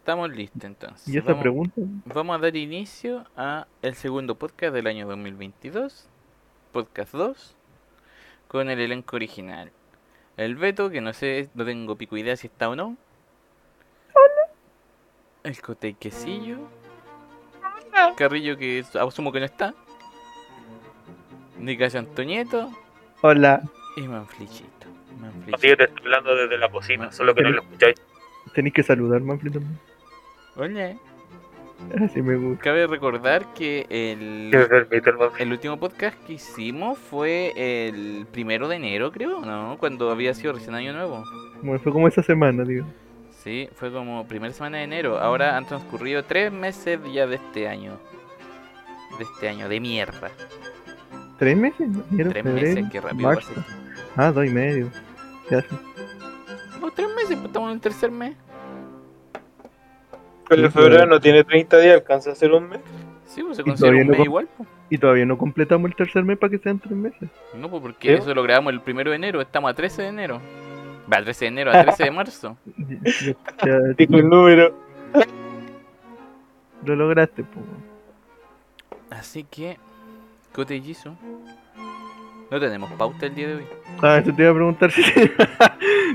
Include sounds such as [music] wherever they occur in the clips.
Estamos listos entonces. ¿Y esa vamos, pregunta? vamos a dar inicio a el segundo podcast del año 2022, podcast 2, con el elenco original. El Beto, que no sé, no tengo pico idea si está o no. El Cote y Quesillo. Carrillo, que asumo que no está. Nicasio Antonieto Hola, y Manflichito. Manflichito. Te estoy hablando desde la cocina, solo que no lo escucháis. tenéis que saludar, Manfred, también. Oye, Así me gusta. cabe recordar que el, el último podcast que hicimos fue el primero de enero, creo, ¿no? Cuando había sido recién año nuevo. Bueno, fue como esa semana, digo. Sí, fue como primera semana de enero. Ahora han transcurrido tres meses ya de este año. De este año, de mierda. ¿Tres meses? Enero, Tres febrero, meses, qué rápido marzo. Ah, dos y medio. ¿Qué hace? No, tres meses, pues estamos en el tercer mes. Pero el febrero no tiene 30 días, alcanza a ser un mes. Sí, pues se considera todavía un no mes com- igual. pues. Y todavía no completamos el tercer mes para que sean tres meses. No, pues porque ¿Sí? eso lo grabamos el primero de enero. Estamos a 13 de enero. Va, a 13 de enero, a [laughs] 13 de marzo. Digo el número. lo lograste, pues. Así que, Cote Jisoo, No tenemos pauta el día de hoy. Ah, eso te iba a preguntar [laughs] si,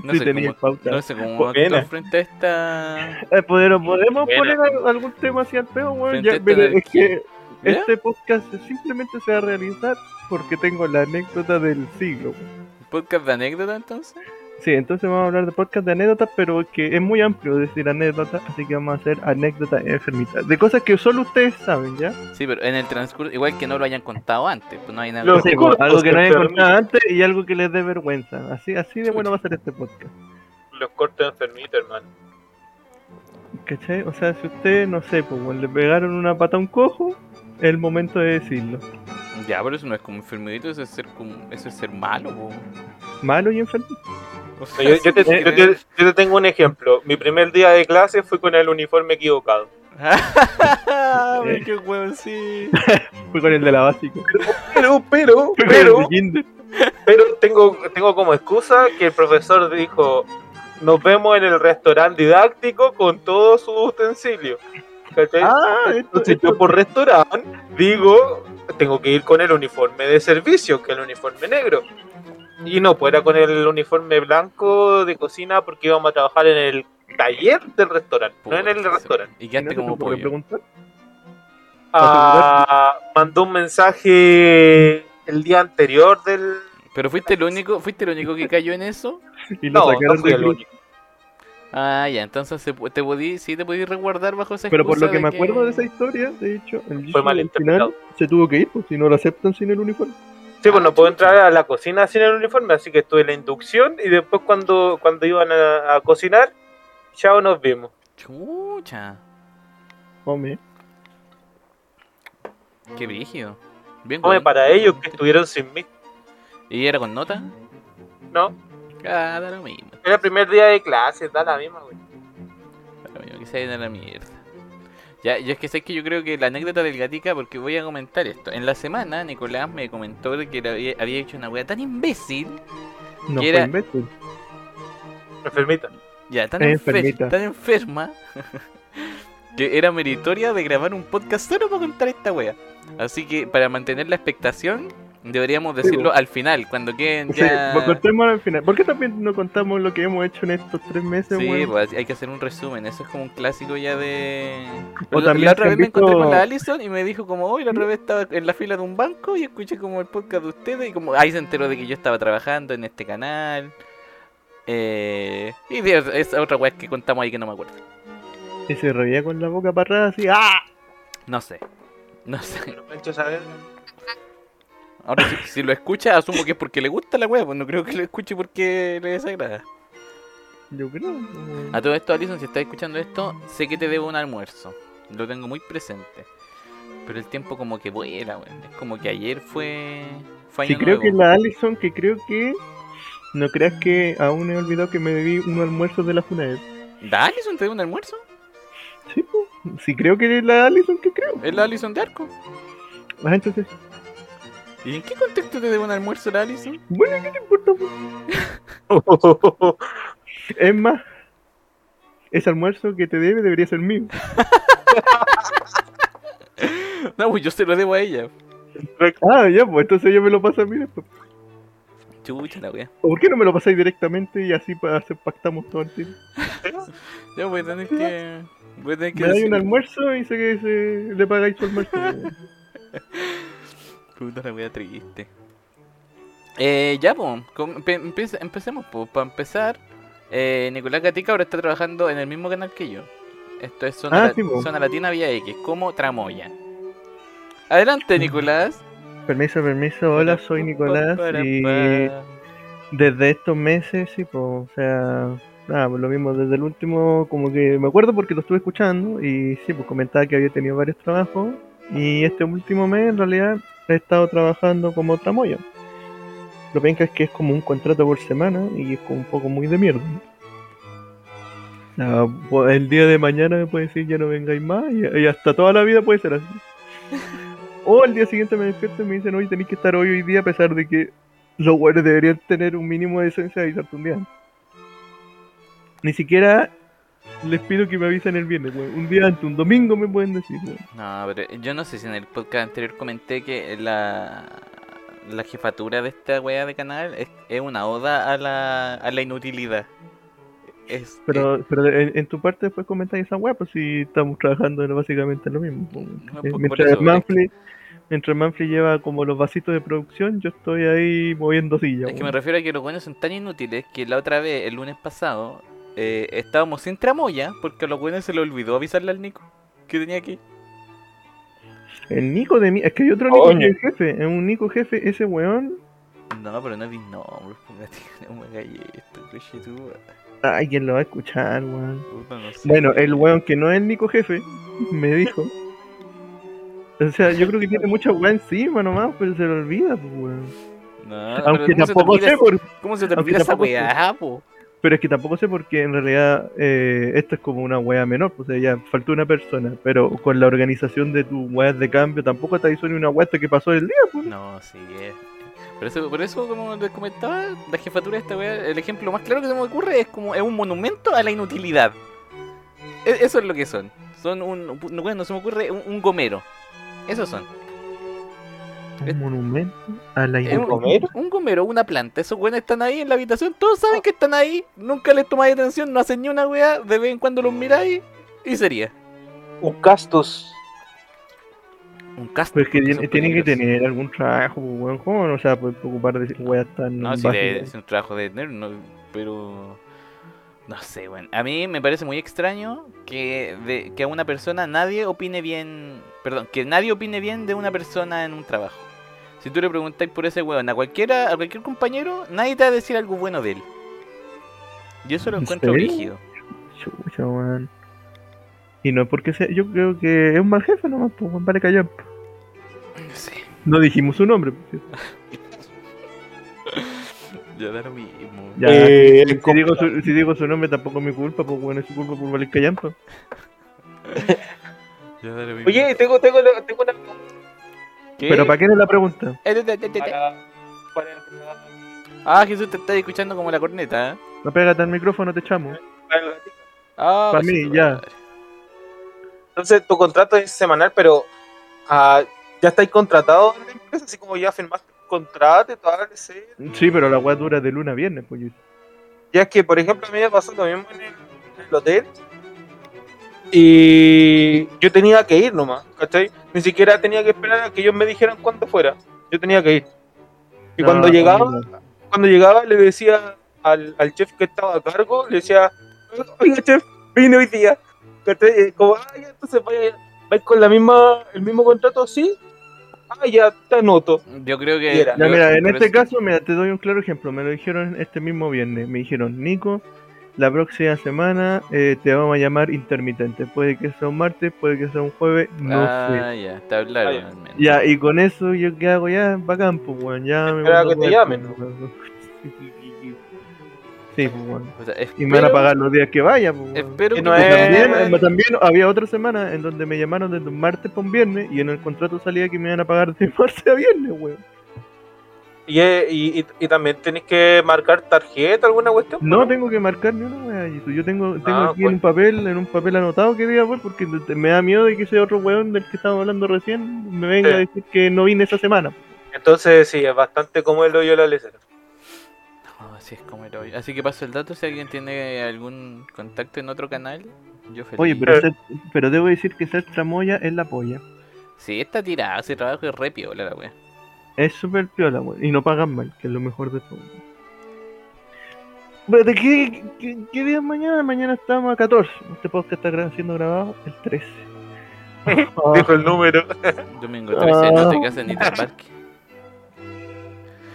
No si tenías pauta. no sé cómo actuar frente a esta. Eh, ¿podemos, ¿podemos Buena. poner al- algún tema así al peo, weón? Ya, a esta mire, es que. ¿Ya? este podcast simplemente se va a realizar porque tengo la anécdota del siglo. weón. ¿Podcast de anécdota entonces? Sí, entonces vamos a hablar de podcast de anécdotas, pero que es muy amplio decir anécdotas, así que vamos a hacer anécdotas enfermitas. De cosas que solo ustedes saben, ¿ya? Sí, pero en el transcurso, igual que no lo hayan contado antes, pues no hay nada. Cortos, algo que no hayan contado antes y algo que les dé vergüenza. Así, así de bueno va a ser este podcast. Los cortos enfermitos, hermano. ¿Cachai? O sea, si usted, no sé, pues bueno, le pegaron una pata a un cojo, es el momento de decirlo. Ya, pero eso no es como enfermedito, eso es ser como, eso es ser malo, po. Malo y enfermo. O sea, Yo, yo te, sí, yo te- yo te tengo un ejemplo. Mi primer día de clase fue con el uniforme equivocado. Ay, qué huevo, sí. [laughs] Fue con el de la básica. Pero, pero, pero, pero tengo, tengo como excusa que el profesor dijo, nos vemos en el restaurante didáctico con todos sus utensilios. ¿Cachai? Ah, Entonces esto- yo por restaurante digo, tengo que ir con el uniforme de servicio, que es el uniforme negro. Y no, pues era con el uniforme blanco de cocina porque íbamos a trabajar en el taller del restaurante, no en el restaurante. Y ¿no quedaste te como pollo. preguntar? Ah, mandó un mensaje el día anterior del... Pero fuiste el único, fuiste el único que cayó en eso. [laughs] Y lo No, sacaron no fui de el club. único. Ah, ya, entonces te podí, sí te podí resguardar bajo esa Pero por lo que me acuerdo de esa historia, de hecho, el Fue mal al final se tuvo que ir, pues si no lo aceptan sin el uniforme. Sí, pues Ah, no puedo chucha. entrar a la cocina sin el uniforme, así que estuve en la inducción y después cuando, cuando iban a, a cocinar, chao, nos vimos. Chucha, Hombre, qué brígido. Bien, Come weón. para ellos que estuvieron sin mí, ¿Y era con nota? ¿no? Ah, da lo mismo. Era el primer día de clase, da la misma, güey. da lo mismo, que se vayan a la mierda. Ya, yo es que sé que yo creo que la anécdota del gatica, porque voy a comentar esto. En la semana, Nicolás me comentó de que le había, había hecho una wea tan imbécil, no ¿Qué fue era? imbécil. Enfermita. ya, tan, Es enfer- enfermita. tan enferma, [laughs] que era meritoria de grabar un podcast solo para contar esta wea. Así que para mantener la expectación, deberíamos decirlo al final, cuando queden Sí, ya... pues contemos al final. ¿Por qué también no contamos lo que hemos hecho en estos tres meses, Sí, pues hay que hacer un resumen, eso es como un clásico ya de... O la, también la otra vez me encontré con la Alison y me dijo como, hoy la otra vez estaba en la fila de un banco y escuché como el podcast de ustedes y como ahí se enteró de que yo estaba trabajando en este canal. Eh, y de esa otra weá que contamos ahí que no me acuerdo. Y se reía con la boca parada así, ¡ah! No sé, no sé. Pero Pancho sabe- Ahora si, si lo escucha asumo que es porque le gusta la weá, pues no creo que lo escuche porque le desagrada. Yo creo. A todo esto, Alison, si estás escuchando esto, sé que te debo un almuerzo. Lo tengo muy presente. Pero el tiempo como que vuela, weón. Es como que ayer fue. fue Sí, creo nuevo. que la Allison, que creo que. No creas que aún he olvidado que me debí un almuerzo de la FUNAED. ¿Da Alison te debo un almuerzo? Sí, pues. Sí, creo que es la Allison que creo. ¿Es la Alison de Arco? Ah, entonces. ¿Y en qué contexto te debo un almuerzo Alison? Bueno, ¿qué te importa? pues? [laughs] Es más, ese almuerzo que te debe debería ser mío. [laughs] No, pues yo se lo debo a ella. Ah, ya, pues entonces ella me lo pasa a mí después. Chucha la wea. ¿O ¿Por qué no me lo pasáis directamente y así pactamos todo el tiro? [laughs] Ya voy a tener que. Voy a tener que Me dais un almuerzo y sé que se, le pagáis su almuerzo. Puta la wea triste. Eh, ya, pues, empecemos, pues. Para empezar, eh, Nicolás Gatica ahora está trabajando en el mismo canal que yo. Esto es Zona, Ah, La- sí, po. Zona Latina Vía X, como Tramoya. Adelante, Nicolás. Permiso, permiso. Hola, soy Nicolás y desde estos meses, sí, pues, o sea, nada, pues lo mismo, desde el último, como que me acuerdo porque lo estuve escuchando y sí, pues comentaba que había tenido varios trabajos y este último mes en realidad he estado trabajando como tramoya. Lo que es que es como un contrato por semana y es como un poco muy de mierda. sea, pues, el día de mañana me puede decir ya no vengáis más y, y hasta toda la vida puede ser así. [laughs] O el día siguiente me despierto y me dicen, oye, tenéis que estar hoy hoy día a pesar de que los güeyes deberían tener un mínimo de decencia de avisarte un día. Ni siquiera les pido que me avisen el viernes, güey. Un día antes, un domingo me pueden decir, güey. No, pero yo no sé si en el podcast anterior comenté que la, la jefatura de esta wea de canal es, es una oda a la, a la inutilidad. Es, Pero, pero en, en tu parte después comentáis esa weá, pues si estamos trabajando en básicamente en lo mismo. pues. No, Eh, por mientras, eso, Manfly, mientras Manfly lleva como los vasitos de producción, yo estoy ahí moviendo sillas. Es que me refiero a que los buenos son tan inútiles que la otra vez, el lunes pasado, eh, estábamos sin tramoya porque a los buenos se le olvidó avisarle al Nico que tenía aquí. El Nico de mí, es que hay otro Nico Coño. que es jefe, es un Nico jefe, ese weón. No, pero no di porque [laughs] no me hagáis esto, coche tú. Ay, ¿quién lo va a escuchar, weón? Puta, no sé. Bueno, el weón que no es el Nico jefe me dijo. O sea, yo creo que tiene mucha weá encima nomás, pero se le olvida, pues, weón. No, Aunque pero ¿cómo se te tampoco olvida- sé por, ¿Cómo se te aunque olvida esa weá, po? Pero es que tampoco sé porque en realidad eh, esto es como una wea menor, pues, o sea, ya faltó una persona, pero con la organización de tus weas de cambio tampoco te hizo ni una wea hasta que pasó el día, pues. No, sí, es. Por eso, por eso, como les comentaba, la jefatura de esta weá, el ejemplo más claro que se me ocurre es como es un monumento a la inutilidad. E- eso es lo que son. Son un, no se me ocurre un, un gomero. Esos son. Un monumento a la un, gomero? un gomero, una planta. Esos weones están ahí en la habitación, todos saben que están ahí, nunca les tomáis atención, no hacen ni una weá, de vez en cuando los miráis y sería. Un castus. Un cast. Pero es que porque tiene, son tiene que tener algún trabajo, pues, weón. ¿Cómo no se va a poder preocupar de weas tan No, sí, de- es un trabajo de nerd, no, pero. No sé, bueno. A mí me parece muy extraño que, de, que a una persona nadie opine bien. Perdón, que nadie opine bien de una persona en un trabajo. Si tú le preguntáis por ese weón a cualquiera, a cualquier compañero, nadie te va a decir algo bueno de él. Yo eso lo ¿En encuentro rígido. Chucha, weón. Y no es porque sea, yo creo que es un mal jefe nomás, pues, weón, vale callar. No sé, No dijimos su nombre, pues, [laughs] ya da lo mismo. Ya, Eh, si, digo su, si digo su nombre tampoco es mi culpa, pues bueno, es su culpa por valer callampa. [laughs] Mismo. Oye, tengo, tengo, tengo una ¿Qué? Pero ¿para qué es la pregunta? Eh, para, para, Ah, Jesús te está escuchando como la corneta, ¿eh? No pégate al micrófono, te echamos. para el. Ah, Pa' pues mí, ya. Entonces, tu contrato es semanal, pero ah, ya estáis contratado en la empresa, así como ya firmaste un contrato y toda la DC. Sí, pero la weá dura de luna a viernes, pues. Ya es que, por ejemplo, a mí me pasó lo mismo en el, en el hotel. Y yo tenía que ir nomás, ¿cachai? Ni siquiera tenía que esperar a que ellos me dijeran cuándo fuera. Yo tenía que ir. Y No, cuando llegaba, no. cuando llegaba le decía al, al chef que estaba a cargo, le decía, oiga chef, vine hoy día. ¿Cachai? Como, ah, ya, entonces vaya, vais con la misma, el mismo contrato, sí. Ah, ya, te anoto. Yo creo que. Era. Ya, mira, en este caso, mira, te doy un claro ejemplo. Me lo dijeron este mismo viernes. Me dijeron, Nico, la próxima semana eh, te vamos a llamar intermitente. Puede que sea un martes, puede que sea un jueves, no ah, sé. ya, te hablaron. Ah, ya. y con eso, ¿yo qué hago? Ya, bacán, pues, weón. Ya me Espera que te llamen, ¿no? Sí, pues, weón. O sea, Y me van a pagar los días que vaya, pues, weón. Espero Que no es- también, eh, también había otra semana en donde me llamaron desde un martes para un viernes y en el contrato salía que me iban a pagar de [laughs] martes a viernes, weón. Y, eh, y, y- y también tenés que marcar tarjeta, alguna cuestión. No tengo que marcar ni una wea. Yo tengo, tengo Ah, aquí pues. en un papel, en un papel anotado que diga, pues, porque me da miedo de que ese otro weón del que estábamos hablando recién me venga Sí. a decir que no vine esa semana. Entonces, sí, es bastante como el hoyo de la lecera. No, así es como era hoy. Así que paso el dato si alguien tiene algún contacto en otro canal. Yo feliz. Oye, pero, ser- pero debo decir que ser tramoya es la polla. Sí, está tirada, ese trabajo es re piola la wea. Es súper piola, weón. Y no pagan mal, que es lo mejor de todo. Pero, ¿De qué, qué, qué día es mañana? Mañana estamos a 14. Este podcast está siendo grabado el 13. [laughs] Dijo el número. [laughs] Domingo 13, no te Ah. cases ni te embarques.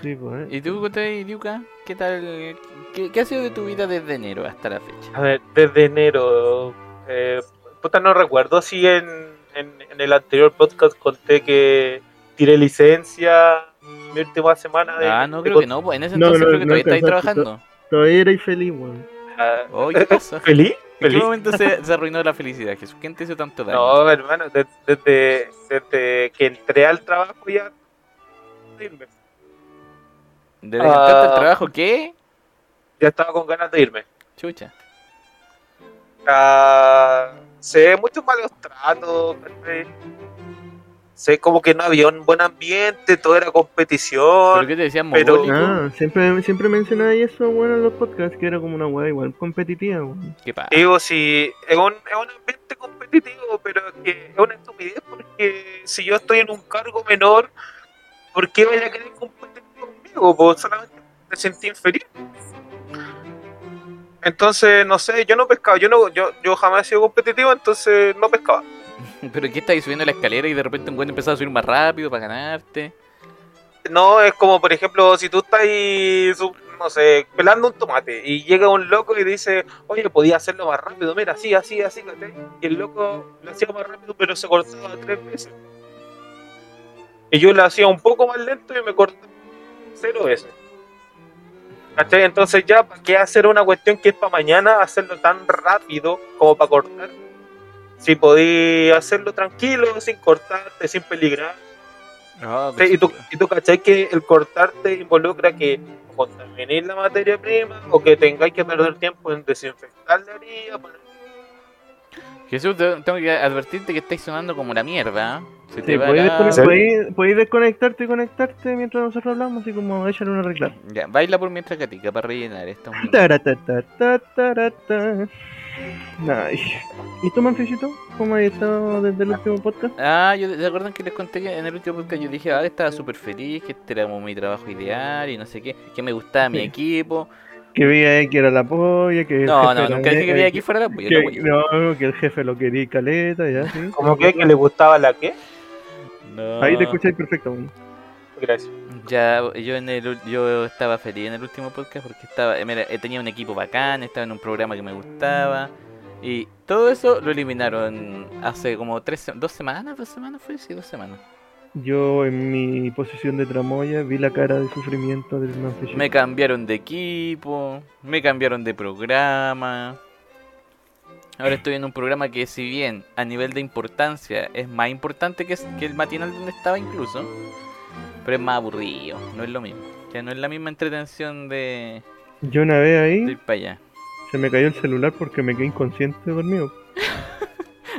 Sí, pues, eh. ¿Y tú, Luca? ¿Qué tal? ¿Qué, qué ha sido de tu vida desde enero hasta la fecha? A ver, desde enero. Eh, puta, no recuerdo si en, en, en el anterior podcast conté que tiré licencia mi última semana de. Ah, no, de creo que no, pues en ese No, entonces no, creo que no todavía estáis trabajando. Todavía eres feliz, weón. Ah, Oh, ¿qué pasa? [laughs] ¿Feliz? ¿En qué momento se, se arruinó la felicidad, Jesús? ¿Quién te hizo tanto daño? No, hermano, de- desde, desde que entré al trabajo ya. irme. Desde que entraste al trabajo, ¿qué? Ya estaba con ganas de irme. Chucha. Ah, sé muchos malos tratos. Sé como que no había un buen ambiente, todo era ¿Pero competición. qué te decían pero-? Ah, siempre, siempre mencionaba eso, bueno, en los podcasts, que era como una weá igual competitiva, weón. ¿Qué pasa? Digo, si es un, es un ambiente competitivo, pero es que es una estupidez porque si yo estoy en un cargo menor, ¿por qué vaya a querer competir conmigo? Pues solamente me sentí inferior. Entonces, no sé, yo no pescaba, yo no, yo, yo jamás he sido competitivo, entonces no pescaba. [laughs] ¿Pero qué estáis subiendo la escalera y de repente un güey empezó a subir más rápido para ganarte? No, es como, por ejemplo, si tú estás no sé, pelando un tomate y llega un loco y dice, oye, podía hacerlo más rápido, mira, así, así, así. Y el loco lo hacía más rápido, pero se cortaba tres veces. Y yo lo hacía un poco más lento y me cortaba cero veces. ¿Cachai? Entonces ya, ¿para qué hacer una cuestión que es para mañana, hacerlo tan rápido como para cortar? Si podí hacerlo tranquilo, sin cortarte, sin peligrar. No, Sí, y, tú, y tú cachai que el cortarte involucra que contamines la materia prima o que tengáis que perder tiempo en desinfectar la herida. poner- Jesús, te- tengo que advertirte que estáis sonando como la mierda. ¿ah? Se te Sí, va podéis, podéis- podéis desconectarte y conectarte mientras nosotros hablamos, así como échale una reclama. Ya, baila por mientras catica para rellenar esto. Nice. ¿Y tú, Manfisito? ¿Cómo has estado desde el último podcast? Ah, yo, ¿se acuerdan que les conté que en el último podcast yo dije, ah, estaba súper feliz, que este era como mi trabajo ideal y no sé qué, que me gustaba mi equipo. Que veía que era la polla, que No, no, nunca dije que veía aquí fuera la polla, que, la polla. No, que el jefe lo quería y caleta, ya, sí. ¿Cómo que? ¿Que le gustaba la qué? No. Ahí te escucháis perfecto. Gracias. Ya, yo en el yo estaba feliz en el último podcast porque estaba, eh, mira, eh, tenía un equipo bacán, estaba en un programa que me gustaba y todo eso lo eliminaron hace como tres, dos semanas, dos semanas fue, sí, dos semanas. Yo en mi posición de tramoya vi la cara de sufrimiento del Manfisito. Me cambiaron de equipo, me cambiaron de programa. Ahora estoy en un programa que si bien a nivel de importancia es más importante que, que el matinal donde estaba incluso, pero es más aburrido, no es lo mismo. Ya no es la misma entretención de, Yo una vez de ahí ir para allá. se me cayó el celular porque me quedé inconsciente dormido. [laughs]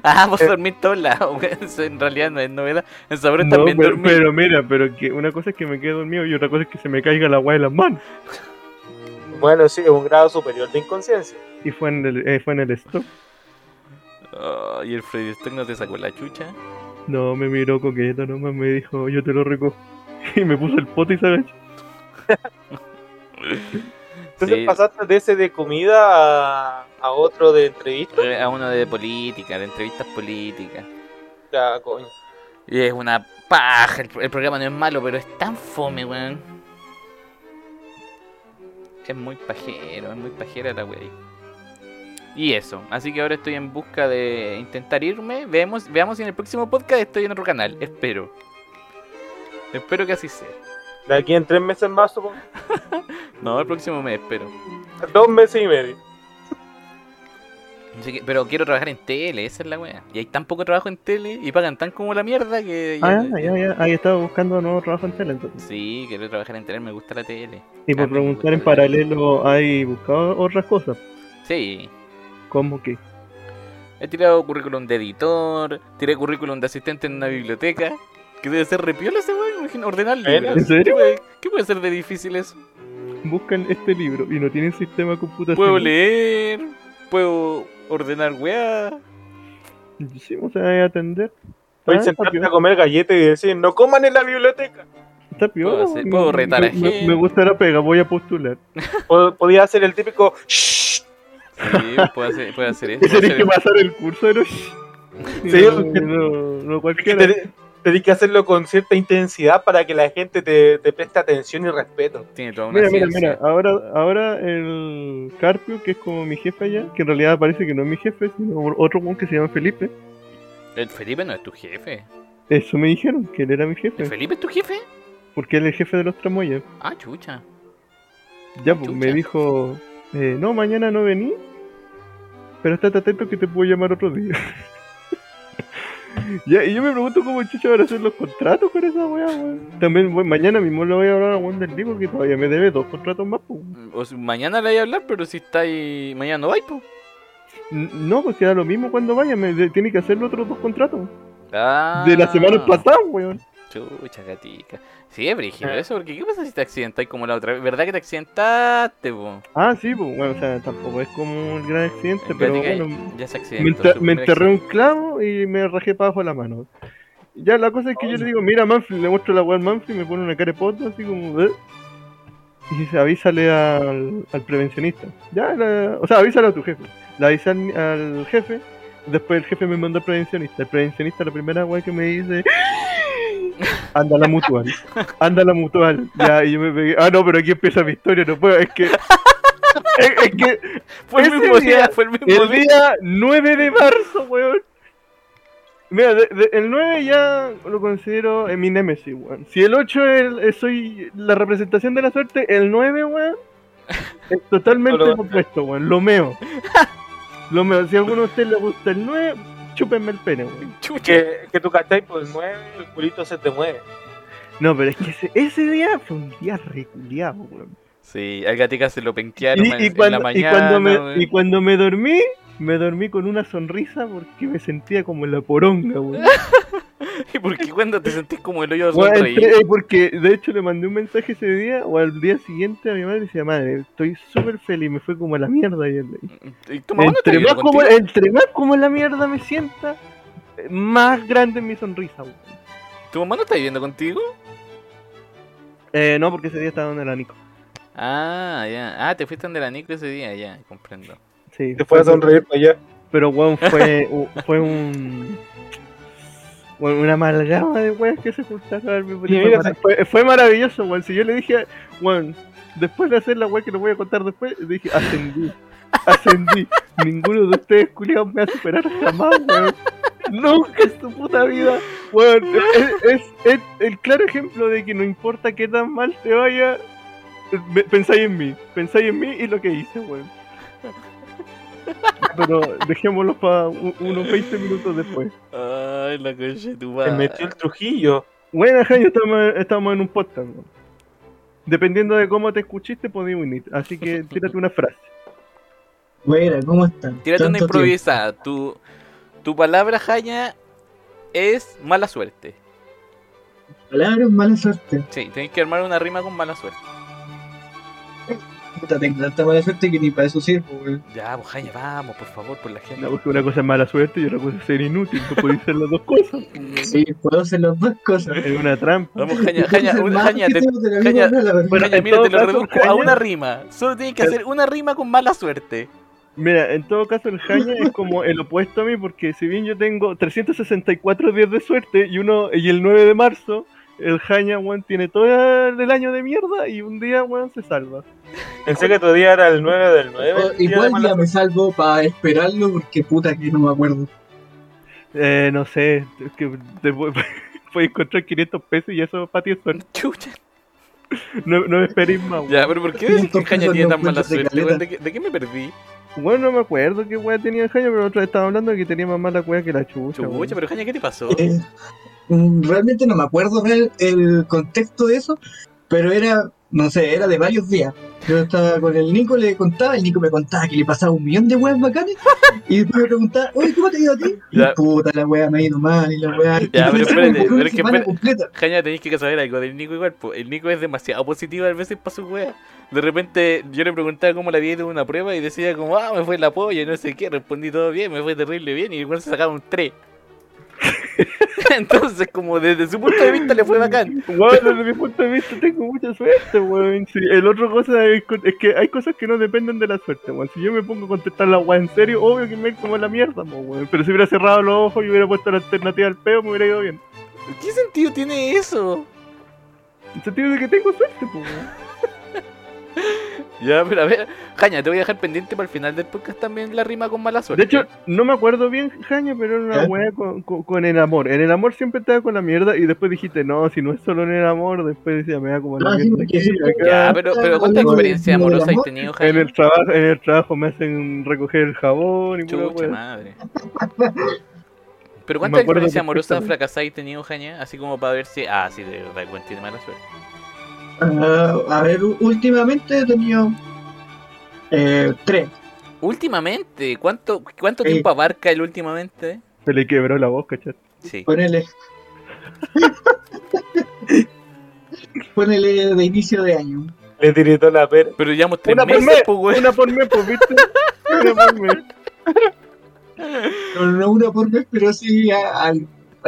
Ah, vos dormís todos lados, [laughs] en realidad no es novedad. En Sabores No, también pero, dormí. pero mira, pero que una cosa es que me quede dormido y otra cosa es que se me caiga la agua de las manos. Bueno, sí, es un grado superior de inconsciencia. Y fue en el, eh, fue en el stop. Oh, y el Freddy Stock no te sacó la chucha. No, me miró coqueto nomás, me dijo, yo te lo recojo. [laughs] Y me puso el pote y se agachó. Entonces Sí, pasaste de ese de comida a, a otro de entrevista. a uno de política, de entrevistas políticas. Ya, coño. Y es una paja. El, el programa no es malo, pero es tan fome, weón. Es muy pajero, es muy pajera la wey. Y eso, así que ahora estoy en busca de intentar irme. Veamos, veamos si en el próximo podcast estoy en otro canal. Espero. Espero que así sea. De aquí en tres meses más, supongo. [laughs] No, el próximo mes espero. Dos meses y medio. Así que- pero quiero trabajar en tele, esa es la wea. Y hay tan poco trabajo en tele y pagan tan como la mierda que. Ah, ya, ya. Ahí estaba buscando nuevo trabajo en tele entonces. Sí, quiero trabajar en tele, me gusta la tele. Y por preguntar en paralelo, ¿hay buscado otras cosas? Sí. ¿Cómo que? He tirado currículum de editor, tiré currículum de asistente en una biblioteca. Que debe ser repiola ese weón, imagina, ordenar ¿En libros. ¿En serio? ¿Qué puede, qué puede ser de difícil eso? Buscan este libro y no tienen sistema de computación. Puedo leer, puedo ordenar weá. Sí, o sea, atender. Puedes Ah, sentarte está a comer galletas y decir, no coman en la biblioteca. Está piola, Puedo hacer- me- puedo retar a me, gente. me gusta la pega, voy a postular. [laughs] Po- Podía hacer el típico "Shh". Sí, puedo hacer, puedo hacer [laughs] eso. Tenés que pasar el curso de los... Sí, no, no, no cualquiera. Tenés- que hacerlo con cierta intensidad para que la gente te, te preste atención y respeto. Tiene toda una Mira, mira, ciencia. mira, ahora, ahora el Carpio, que es como mi jefe allá, que en realidad parece que no es mi jefe, sino otro weón que se llama Felipe. El Felipe no es tu jefe. Eso me dijeron, que él era mi ¿El jefe, Felipe es tu jefe? porque él es el jefe de los tramoyas. Ah, chucha. Ya, pues me dijo, eh, no, mañana no vení, pero estate atento que te puedo llamar otro día. [laughs] ya, y yo me pregunto cómo chucha van a hacer los contratos con esa weá, weón. También, mañana mismo le voy a hablar a Juan del Lee porque todavía me debe dos contratos más, pues. O sea, mañana le voy a hablar, pero si está ahí. Mañana no vais, pues. No, pues da lo mismo cuando vaya, me de- tiene que hacer los otros dos contratos. Ah. De la semana pasada, weón. Chucha, gatica. Sí, es brígido Ah. eso, porque ¿qué pasa si te accidentas como la otra vez? ¿Verdad que te accidentaste, po? Ah, sí, pues, bueno, o sea, tampoco es como un gran accidente, pero Gatica bueno, ya se me, accidentó. me enterré un clavo y me rajé para abajo la mano. Ya la cosa es que yo le digo, mira Manfred, le muestro la al Manfred y me pone una cara de poto así como, "Eh". Y dice, avísale al, al prevencionista. Ya, la- o sea, avísale a tu jefe. Le avisé al, al jefe, después el jefe me mandó al prevencionista. El prevencionista la primera weá que me dice, anda la mutual, anda la mutual. Ya, y yo me pegué, ah no, pero aquí empieza mi historia, no puedo, es que... Es, es que Fue el mismo día- día, fue el mismo el día. día 9 de marzo, weón. Mira, de- de- el 9 ya lo considero en mi némesis, weón. Si el 8 es, soy la representación de la suerte, el 9, weón, es totalmente opuesto, weón. Lo meo. Lo meo. Si a alguno de ustedes le gusta el 9, chúpenme el pene, weón. Que, que tú cachai, pues mueve, el culito se te mueve. No, pero es que ese, ese día fue un día reculeado, weón. Sí, al gatica se lo pentearon Y, en, y en cuando, la y, mañana. cuando me, weón. y cuando me dormí, me dormí con una sonrisa porque me sentía como en la poronga, weón. [laughs] [laughs] ¿Y por qué cuando te sentís como el hoyo de Bueno, sonreír? entre- eh, porque de hecho le mandé un mensaje ese día o al día siguiente a mi madre y decía, madre, estoy súper feliz, me fue como a la mierda ayer. le dije. ¿Y tu mamá no está Entre más, como, entre más como la mierda me sienta, más grande es mi sonrisa. ¿Tu mamá no está viviendo contigo? Eh, no, porque ese día estaba donde la Nico. Ah, ya. Ah, te fuiste donde la Nico ese día, ya, comprendo. Sí, Te fue a sonreír para allá. Pero weón, fue, [laughs] u- fue un... una amalgama de weas que se juntaron. Y mira, fue, fue- fue maravilloso, weón. Si yo le dije, weón, después de hacer la wea que lo voy a contar después, le dije, ascendí. Ascendí. [laughs] Ninguno de ustedes, culiados, me va a superar jamás, weón. Nunca en su puta vida. Weón, es, es- es el claro ejemplo de que no importa qué tan mal te vaya, pensáis en mí. Pensáis en mí y lo que hice, weón. Pero dejémoslo para unos 20 minutos después. Ay, la coche de tu Se madre. metió el Trujillo. Bueno, Jaime, estamos, estamos en un podcast. Dependiendo de cómo te escuchiste, podés unir. Así que [laughs] tírate una frase. Buena, ¿cómo están? Tírate una improvisada. Tu, tu palabra, Jaya, es mala suerte. Palabras, mala suerte. Sí, tenés que armar una rima con mala suerte. Puta, tengo tanta mala suerte que ni para eso sirvo, weón. Ya, pues Jaya, vamos, por favor, por la gente. No, porque una cosa es mala suerte y otra cosa es ser inútil. No podéis ser las dos cosas. [laughs] Sí, puedo hacer las dos cosas. Es una trampa. Vamos, Jaña, Jaña, Jaña, te, Jaña- Bueno, Jaña, mira, te lo reduzco a Jaña- una rima. Solo tienes que hacer una rima con mala suerte. Mira, en todo caso, el Jaña es como el opuesto a mí, porque si bien yo tengo 364 días de suerte y uno y el 9 de marzo, el Jaña, weón, tiene todo el año de mierda y un día, weón, se salva. Pensé que tu día era el 9 del 9. O- el día de Igual ya me salvo para esperarlo porque puta que no me acuerdo. Eh, no sé, es que te pu- [laughs] puedes encontrar 500 pesos y eso para ti es suerte. Chucha. No, no me esperéis más, weón. Ya, pero ¿por qué decís que 500 Jaña tiene tan mala de suerte? weón? ¿De qué, de qué me perdí? Bueno, no me acuerdo qué weá tenía Jaña, pero otra vez estaba hablando de que tenía más mala weá que la chucha. weón. Chucha, pero Jaña, ¿qué te pasó? Mm, realmente no me acuerdo el contexto de eso, pero era, no sé, era de varios días. Yo estaba con el Nico, le contaba, el Nico me contaba que le pasaba un millón de weas bacanes, y después me preguntaba, oye, ¿cómo te ha ido a ti? [laughs] Ya. puta, la wea me ha ido mal, y la wea... Ya, pero [laughs] espérate, pero es que espérate. completa. Jaña, tenéis que saber algo del Nico igual. po. El Nico es demasiado positivo a veces para su wea. De repente yo le preguntaba cómo le había ido una prueba y decía como, ah, me fue la polla, no sé qué, respondí todo bien, me fue terrible bien y igual se sacaba un 3. [laughs] Entonces, como desde su punto de vista le fue bacán. Weón, desde mi punto de vista tengo mucha suerte, weón. Sí, el otro cosa es, que hay cosas que no dependen de la suerte, weón. Si yo me pongo a contestar la weá en serio, obvio que me como la mierda, weón. Pero si hubiera cerrado los ojos y hubiera puesto la alternativa al peo, me hubiera ido bien. ¿Qué sentido tiene eso? El sentido de que tengo suerte, weón. [laughs] Ya, pero a ver, Jaña, te voy a dejar pendiente para el final del podcast también la rima con mala suerte. De hecho, no me acuerdo bien, Jaña, pero era una ¿Eh? con, con, con el amor. En el amor siempre estaba con la mierda y después dijiste, no, si no es solo en el amor, después decía, me da como la Ah, mierda. sí, ya, pero, pero ¿cuánta experiencia amorosa has tenido, En Jaña? el trabajo, en el trabajo me hacen recoger el jabón y Chucha madre. Pero ¿cuánta experiencia amorosa fracasáis tenido, Jaña? Así como para ver si. Ah, sí, de verdad, tiene mala suerte. Ah, a ver, últimamente he tenido eh, tres. Últimamente, ¿cuánto, cuánto tiempo abarca el últimamente? Se le quebró la voz, cachai. Sí. Ponele. [laughs] Ponele de inicio de año. Le tiritó la pera. Pero llevamos tres Una por meses, mes, pues, güey. una por mes, pues, ¿viste? [laughs] Una por mes. No, no una por mes, pero sí.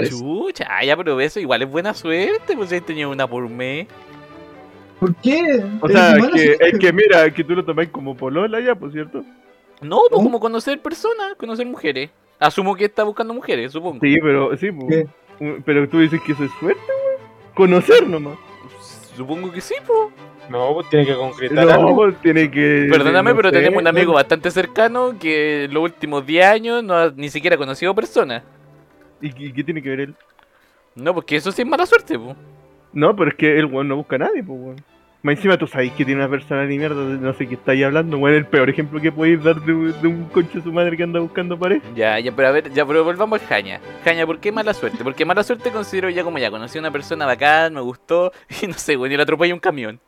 Chucha, ya, pero eso igual es buena suerte, pues si tenido una por mes. ¿Por qué? O Es sea, mala que, es que mira, que tú lo tomás como polola ya, por cierto. No, pues como conocer personas, conocer mujeres. Asumo que está buscando mujeres, supongo. Sí, pero, sí, pues. ¿Qué? Pero tú dices que eso es suerte, weón. Conocer nomás. Supongo que sí, pues. No, pues tiene que concretar algo. No, pues, tiene que. Perdóname, no pero sé, tenemos un amigo bastante cercano que en los últimos 10 años no ha ni siquiera conocido personas. ¿Y qué, y qué tiene que ver él? No, porque eso sí es mala suerte, pues. No, pero es que el weón no busca a nadie, pues, weón. Más encima tú sabes que tiene una persona de mierda, no sé qué estáis hablando, weón. El peor ejemplo que podéis dar de, un- de un conche su madre que anda buscando pareja. Ya, ya, pero a ver, ya, pero volvamos al Jaña. Jaña, ¿por qué mala suerte? Porque mala suerte considero ya como ya conocí a una persona bacán, me gustó, [laughs] y no sé, bueno, y le atropellé un camión.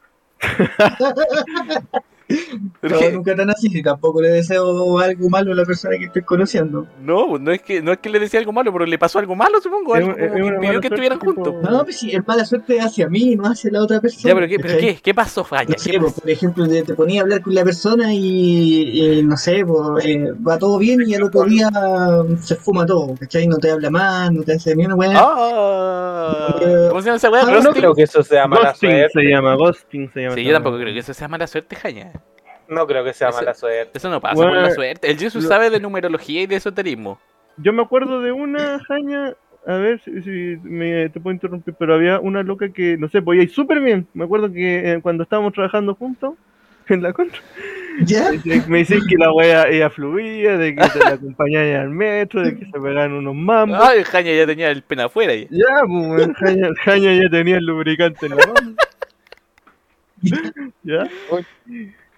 [laughs] No, nunca tan así, y tampoco le deseo algo malo a la persona que estoy conociendo. no, pues, no es que no es que le decía algo malo, pero le pasó algo malo, supongo, Es algo es como que impidió que estuvieran tipo- juntos. No, pues sí, es mala suerte hacia mí, no hacia la otra persona. Ya, pero ¿qué, pero qué, qué pasó, Jaña? No ¿Qué sé, pues, pasó? por ejemplo, te, te ponía a hablar con la persona y, y, no sé, pues, eh, va todo bien y al otro día se fuma todo, ¿cachai? No te habla más, no te hace ni una weá. Eh, ¿Cómo se llama esa weá? ah, no creo que eso sea mala Ghosting suerte. se llama, Ghosting se llama. Sí, yo tampoco creo que eso sea mala suerte, Jaña. No creo que sea Eso- mala suerte. Eso no pasa Bueno, por la suerte. El Jesus lo- sabe de numerología y de esoterismo. Yo me acuerdo de una jaña, a ver si, si me, te puedo interrumpir, pero había una loca que, no sé, podía ir súper bien. Me acuerdo que eh, cuando estábamos trabajando juntos, [laughs] en la contra, ¿Ya? me dicen que la wea ella fluía, de que te la acompañaban al metro, de que se pegaban unos mambos. Ay, Jaña ya tenía el pena afuera. ya. Ya, pues, Jaña, Jaña ya tenía el lubricante en la mano. [laughs] ¿Ya?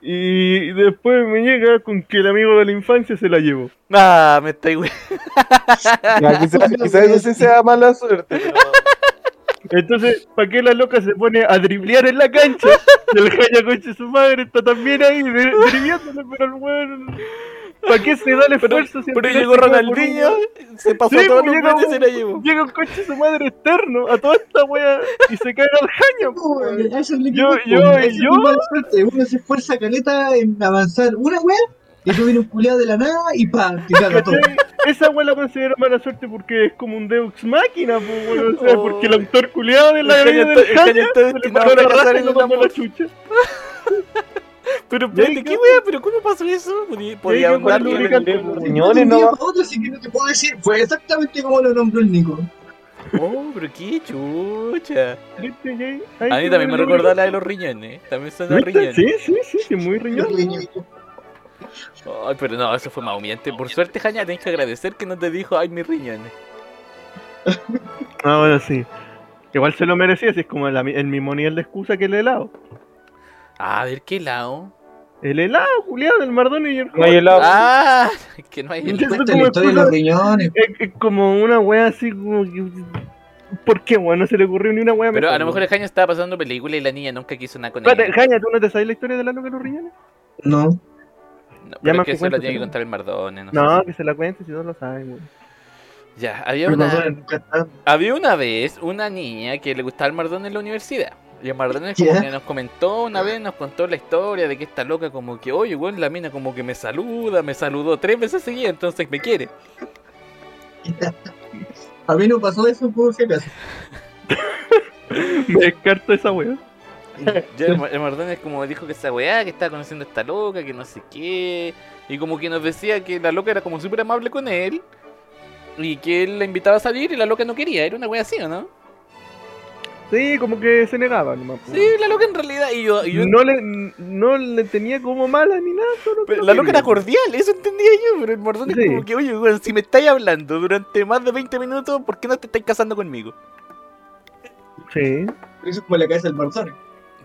Y después me llega con que el amigo de la infancia se la llevó. Ah, me está güey. [laughs] Quizás eso sí sea mala suerte. pero- Entonces, ¿para qué la loca se pone a driblear en la cancha? El Jaña conche su madre está también ahí dri- dribleándole, pero el weón. ¿Para qué se da el Pero, esfuerzo? al pero llegó Ronaldinho, un- se pasó Sí, todo pues, el mundo y se la llevó. Llega un coche su madre externo a toda esta wea y se caga el Jaña, pues, weón. Eso es lo que Yo- yo- es yo- mi mala suerte. Uno se esfuerza caleta en avanzar una weá y tú vienes un culiado de la nada y pa, te caga todo. Esa wea la considero mala suerte porque es como un Deux Máquina, pues, weón. O sea, Oh. porque el autor culiado de la vida del está se le a la raja y mandó a la chucha. [laughs] Pero espérate, ¿qué wea? ¿Pero cómo pasó eso? Podía- andar el bien. pues, Señores, día no. otro, así que no te puedo decir. Fue exactamente como lo nombró el Nico. Oh, pero qué chucha. A mí también me recordó la de los riñones. También son los riñones. Sí, sí, sí, sí, muy riñón. Ay, pero no, eso fue más humillante. Por suerte, Jaña, tenés que agradecer que no te dijo, ay, mis riñones. Ah, bueno, sí. Igual se lo merecía, si es como el, el mismo nivel de excusa que el helado. A ver, ¿qué lado? El helado, culiado, del Mardone y el No hay helado. Ah, [laughs] que no hay Ya. el... Eso Cuenta como la historia de los riñones. Es, es como una wea así como que. ¿Por qué, weón? No se le ocurrió ni una wea Pero a lo mejor el. Jaña estaba pasando película y la niña nunca quiso nada con ella. Jaña, ¿tú no te sabes la historia de la loca de los riñones? No. No, Ya pero es más que eso cuéntaselo. tiene que contar el Mardone. No, No, sé que se la cuente si no lo saben, weón. Ya, había una, había una vez una niña que le gustaba el Mardone en la universidad. Y el Mardone [laughs] como que nos comentó una vez, nos contó la historia de que esta loca como que, oye, weón, la mina como que me saluda, me saludó tres veces seguidas, entonces me quiere. [laughs] A mí no pasó eso por si acaso. [laughs] Me descarto esa Mar- el Mardones como dijo que esa weá, que estaba conociendo a esta loca, que no sé qué. Y como que nos decía que la loca era como súper amable con él. Y que él la invitaba a salir y la loca no quería. Era una weá así, ¿o no? Sí, como que se negaba nomás. po. Sí, la loca en realidad. Y yo, y yo- No le, no le tenía como mala ni nada, solo pero la loca era cordial, eso entendía yo. Pero el Mardones Sí. como que, oye, weón, si me estáis hablando durante más de 20 minutos, ¿por qué no te estáis casando conmigo? Sí. Eso es como la cabeza del Marzone.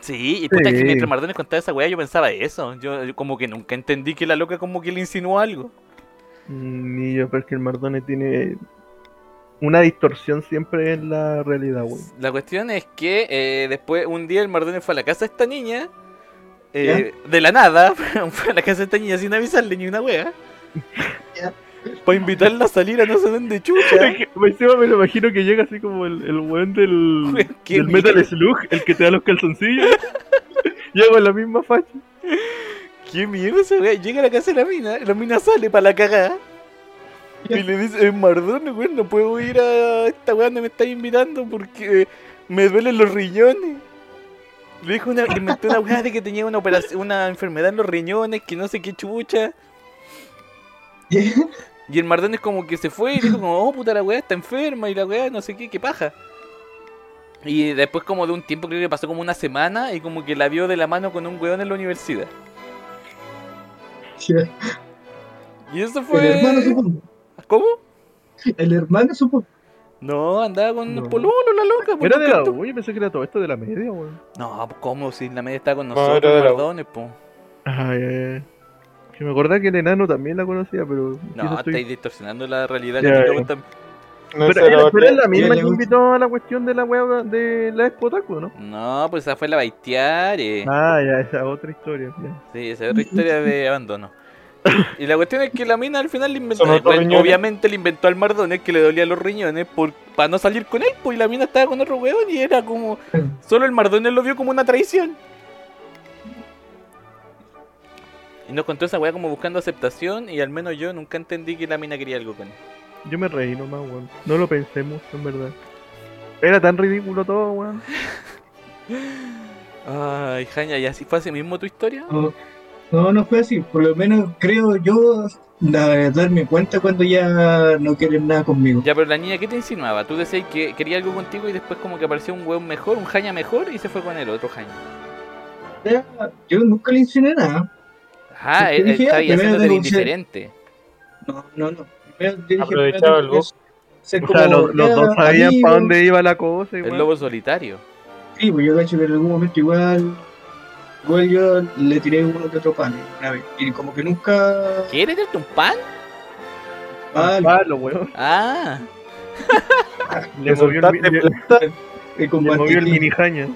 Sí, y puta Sí. que mientras Mardones contaba esa weá yo pensaba eso. Yo, yo como que nunca entendí que la loca como que le insinuó algo. Mm, Ni yo, pero es que el Mardone tiene una distorsión siempre en la realidad, weón. La cuestión es que eh, después, un día el Mardone fue a la casa de esta niña, eh, de la nada, [laughs] fue a la casa de esta niña sin avisarle ni una wea, Ya. para invitarla a salir a no sé dónde chucha. Es que, encima me lo imagino que llega así como el, el weón del, [laughs] del Metal. Slug, el que te da los calzoncillos. [laughs] Llega con la misma facha. Qué miedo esa wea. Llega a la casa de la mina, la mina sale para la cagada. Y le dice, eh, Mardone, weón, no puedo ir a esta weá donde me estáis invitando porque me duelen los riñones. Le dijo una, inventó una weá de que tenía una operación, una enfermedad en los riñones, que no sé qué chucha. Y el Mardón es como que se fue y dijo como, oh puta la weá está enferma y la weá no sé qué, qué paja. Y después como de un tiempo, creo que pasó como una semana y como que la vio de la mano con un weón en la universidad. Y eso fue... El hermano supongo. ¿Cómo? El hermano supongo. No, andaba con No. la loca. Era de la U, yo pensé que era todo esto de la media, weón. No, pues, ¿cómo? Si la media estaba con No, nosotros, U. Mardones, pues. Ay, ay, ay. Que me acordaba que el enano también la conocía, pero. No, estoy- estáis distorsionando la realidad. Ya, que gusta- No, Pero, era pero es la misma que invitó a la cuestión de la wea de la Expo ¿no? No, pues esa fue la baitear. eh. Ah, ya, esa es otra historia. ya. Sí, esa es otra historia de abandono. Y la cuestión es que la mina al final le inventó. Obviamente le inventó al Mardones que le dolían los riñones por, para no salir con él, pues y la mina estaba con otro weón y era como. [laughs] Solo el Mardones lo vio como una traición. Y nos contó esa weá como buscando aceptación y al menos yo nunca entendí que la mina quería algo con él. Yo me reí nomás, weón. No lo pensé mucho, en verdad. Era tan ridículo todo, weón. [laughs] Ay, Jaña, ¿y así fue así mismo tu historia? No, no, no fue así. Por lo menos creo yo da- darme cuenta cuando ya no quieren nada conmigo. Ya, pero la niña, ¿qué te insinuaba? Tú decías que quería algo contigo y después como que apareció un weón mejor, un Jaña mejor y se fue con el otro Jaña. Ya, Yo nunca le insinué nada. Ah, él, él dije, está ah, haciéndote ser- indiferente. No, no, no. Primero Aprovechaba el ser O sea, los, dos sabían para dónde iba la cosa, y El lobo solitario. Sí, pues yo cacho que en algún momento igual. Igual yo le tiré uno que otro pan una vez. Y como que nunca. ¿Quieres darte un pan? Ah, Palo, weón. Ah, [laughs] Le movió el, soltaste mi- le- plata. eh, movió el mantequilla. mini jaña.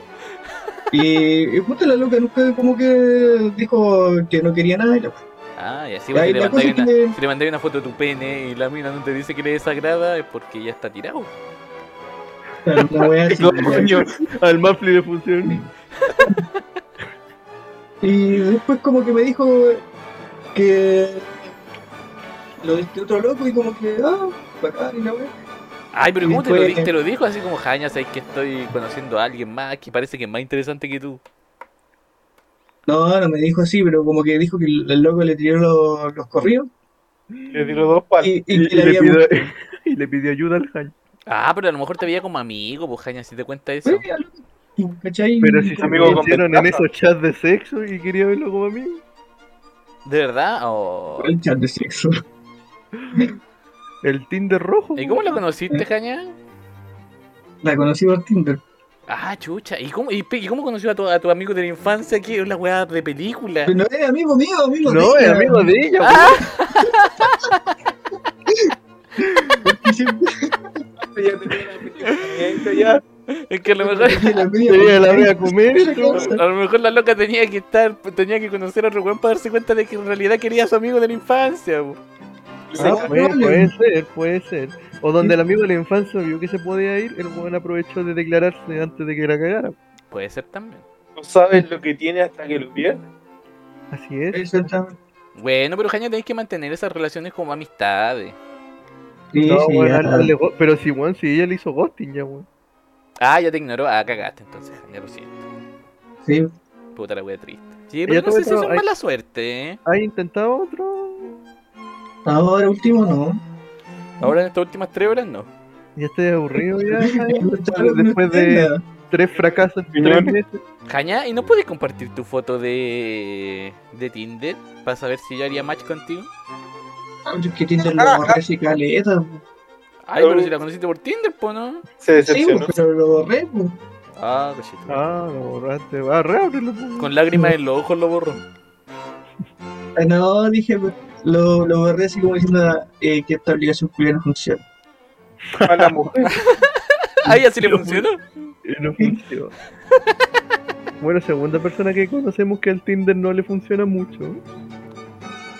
Y, y puta la loca nunca como que dijo que no quería nada. Y la- ah, y así si le mandáis una, que- si le mandáis una foto de tu pene y la mina no te dice que le desagrada es porque ya está tirado. [laughs] Al Mafli de función. [laughs] Y después como que me dijo que lo de este otro loco y como que, ah, bacán y la wea. Ay, pero Y ¿cómo te lo, te dijo? Así como, Jaña, sabes que estoy conociendo a alguien más que parece que es más interesante que tú. No, no me dijo así, pero como que dijo que el loco le tiró los, los corridos le tiró dos palos. y, y Y, que y le pidió, [laughs] y le pidió ayuda al jaña. Ah, pero a lo mejor te veía como amigo, pues Jaña, si te cuenta eso. ¿Cachai? Pero si se me hicieron en esos chats de sexo y quería verlo como amigo. ¿De verdad? El chat de sexo. [laughs] El Tinder rojo. ¿Y cómo lo conociste, Jaña? La conocí por Tinder. Ah, chucha. ¿Y cómo, y, cómo conoció a tu, a tu amigo de la infancia? que es la weá de película? Pero no es amigo mío, amigo No, de es amigo de ella, Ah, Porque [laughs] siempre [laughs] Ya tenía la película ya. Es que a lo mejor. la [laughs] Tenía a comer. Lo mejor la loca tenía que estar, tenía que conocer a otro weón para darse cuenta de que en realidad quería a su amigo de la infancia. po. Ah, puede, puede ser, puede ser. O donde el amigo de la infancia vio que se podía ir, el weón aprovechó de declararse antes de que la cagara. Puede ser también. No sabes lo que tiene hasta que lo pierde. Así es. Exactamente. Bueno, pero Jaña tenéis que mantener esas relaciones como amistades. Sí, No, sí, weón, ya. pero si weón, si ella le hizo ghosting ya, weón. Ah, ya te ignoró. Ah, cagaste entonces, Jaña, lo siento. Sí. Puta la wea triste. Sí, pero no sé si es mala suerte, ¿eh? ¿Has intentado otro? Ahora último no. Ahora en estas últimas tres horas no. Ya estoy aburrido ya. [laughs] Después de tres fracasos en tres meses. Jaña, ¿y no puedes compartir tu foto de, de Tinder para saber si yo haría match contigo? Es que Tinder lo borré así caleta. Ay, pero si la conociste por Tinder, po, ¿no? Se Sí, decepcionó. po, pero lo borré. po. Ah. Ah, lo borraste. Reábrelo. po. Con lágrimas en los ojos lo borró. Ah, No, dije, po, lo, lo borré así como diciendo eh, que esta obligación culia no funciona. A la mujer. [laughs] Ay, así le funcionó. Y no funcionó. Bueno, segunda persona que conocemos que al Tinder no le funciona mucho.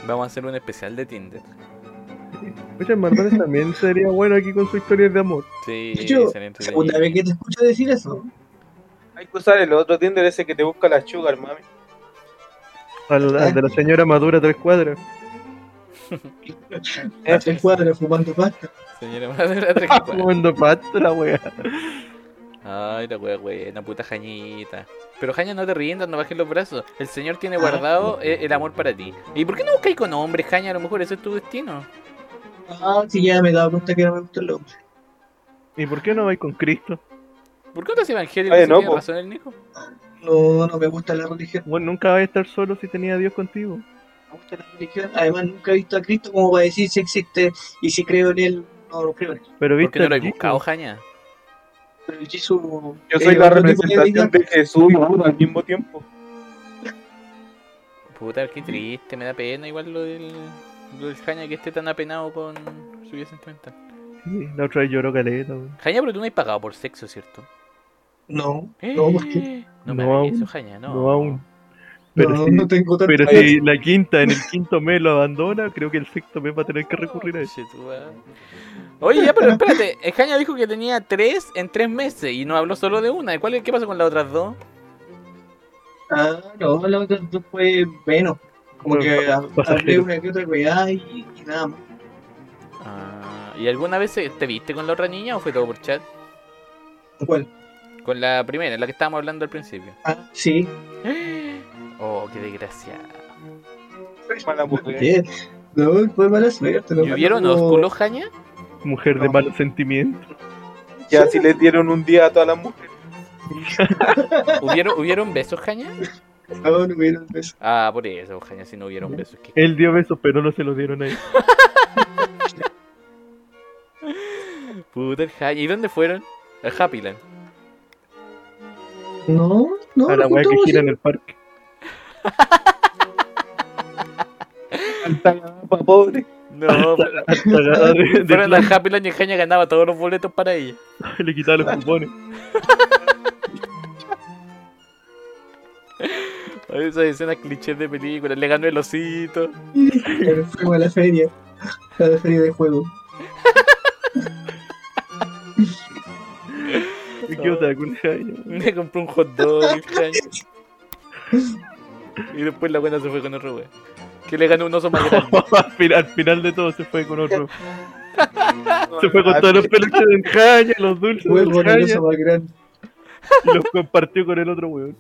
Vamos a hacer un especial de Tinder. [laughs] Oye, Mardones también sería bueno aquí con su historia de amor. Sí, segunda vez que te escucho decir eso. Hay que usar el otro Tinder ese que te busca la sugar, mami. Al, al de la señora madura tres cuadras. [laughs] A tres cuadras fumando pasta. Señora madre, la tres [laughs] cuadras. Jugando pato la wea. Ay, la wea buena, puta Jañita. Pero Jaña, no te rindas, no bajes los brazos. El señor tiene Ah, guardado eh, el amor para ti. ¿Y por qué no buscáis con hombres, Jaña? A lo mejor ese es tu destino. Ah, sí, ya me he dado cuenta que no me gusta el hombre. ¿Y por qué no vais con Cristo? ¿Por qué no estás evangélico? Ay, si no, tiene po. razón el Nico. No, no me gusta la religión. Bueno, nunca vais a estar solo si tenía a Dios contigo. Me gusta la religión. Además, nunca he visto a Cristo como para decir si existe y si creo en él. No, no creo en él. Pero ¿Por viste qué no lo Jesús. buscado, Jaña? Pero el Jesús. Yo soy eh, la tipo de representación deidad. de Jesús y Buda al mismo tiempo. Puta, qué triste, me da pena igual lo del, lo del Jaña que esté tan apenado con su vida sentimental. Sí, la otra vez lloró caleta. weón. Jaña, pero tú no has pagado por sexo, ¿cierto? No, Eh, no, porque No me No aún, eso, Jaña, no. No, aún. Pero, no, si, no tengo tanto. pero si la quinta en el quinto mes lo abandona, creo que el sexto mes va a tener que recurrir a eso. Tu madre. Oye, ya, pero espérate. El Jaña dijo que tenía tres en tres meses y no habló solo de una. ¿Cuál, ¿Qué pasó con las otras dos? Ah, no, la otra dos fue menos. Como que [laughs] pasajero. una que otra weá y, y nada más. Ah, ¿Y alguna vez se- te viste con la otra niña o fue todo por chat? ¿Cuál? Con la primera, la que estábamos hablando al principio. Ah, sí. [gasps] Oh, qué desgraciado. Mala mujer. ¿Qué? No, fue mala suerte. No, ¿Y hubieron no, ósculos, Jaña? Mujer de No. malos sentimientos. Ya si les dieron un día a todas las mujeres. [laughs] ¿Hubieron, ¿Hubieron besos, Jaña? No, no hubieron besos. Ah, por eso, Jaña, si no hubieron besos. ¿qué? Él dio besos, pero no se los dieron a él. [laughs] Puta el. ¿Y dónde fueron? A Happyland. No, no. A la no wea que gira en el parque. Para pobre. No, pero- Hasta agarrar de- de fueron a plan, Happyland y el Jaña ganaba todos los boletos para ella. [laughs] le quitaba los [laughs] cupones. Ay, Esas escenas clichés de películas. Le ganó el osito. Pero Fuimos a la feria. A la feria de juego. ¿Y [laughs] qué otra con Jaime? Me compró un hot dog Jaña. Y después la buena se fue con otro wea. Que le ganó un oso más [laughs] grande. al, final, al final de todo se fue con otro. [laughs] Se fue con todos los peluches del Jaña, los dulces Fue con el oso más grande. y los compartió con el otro weón.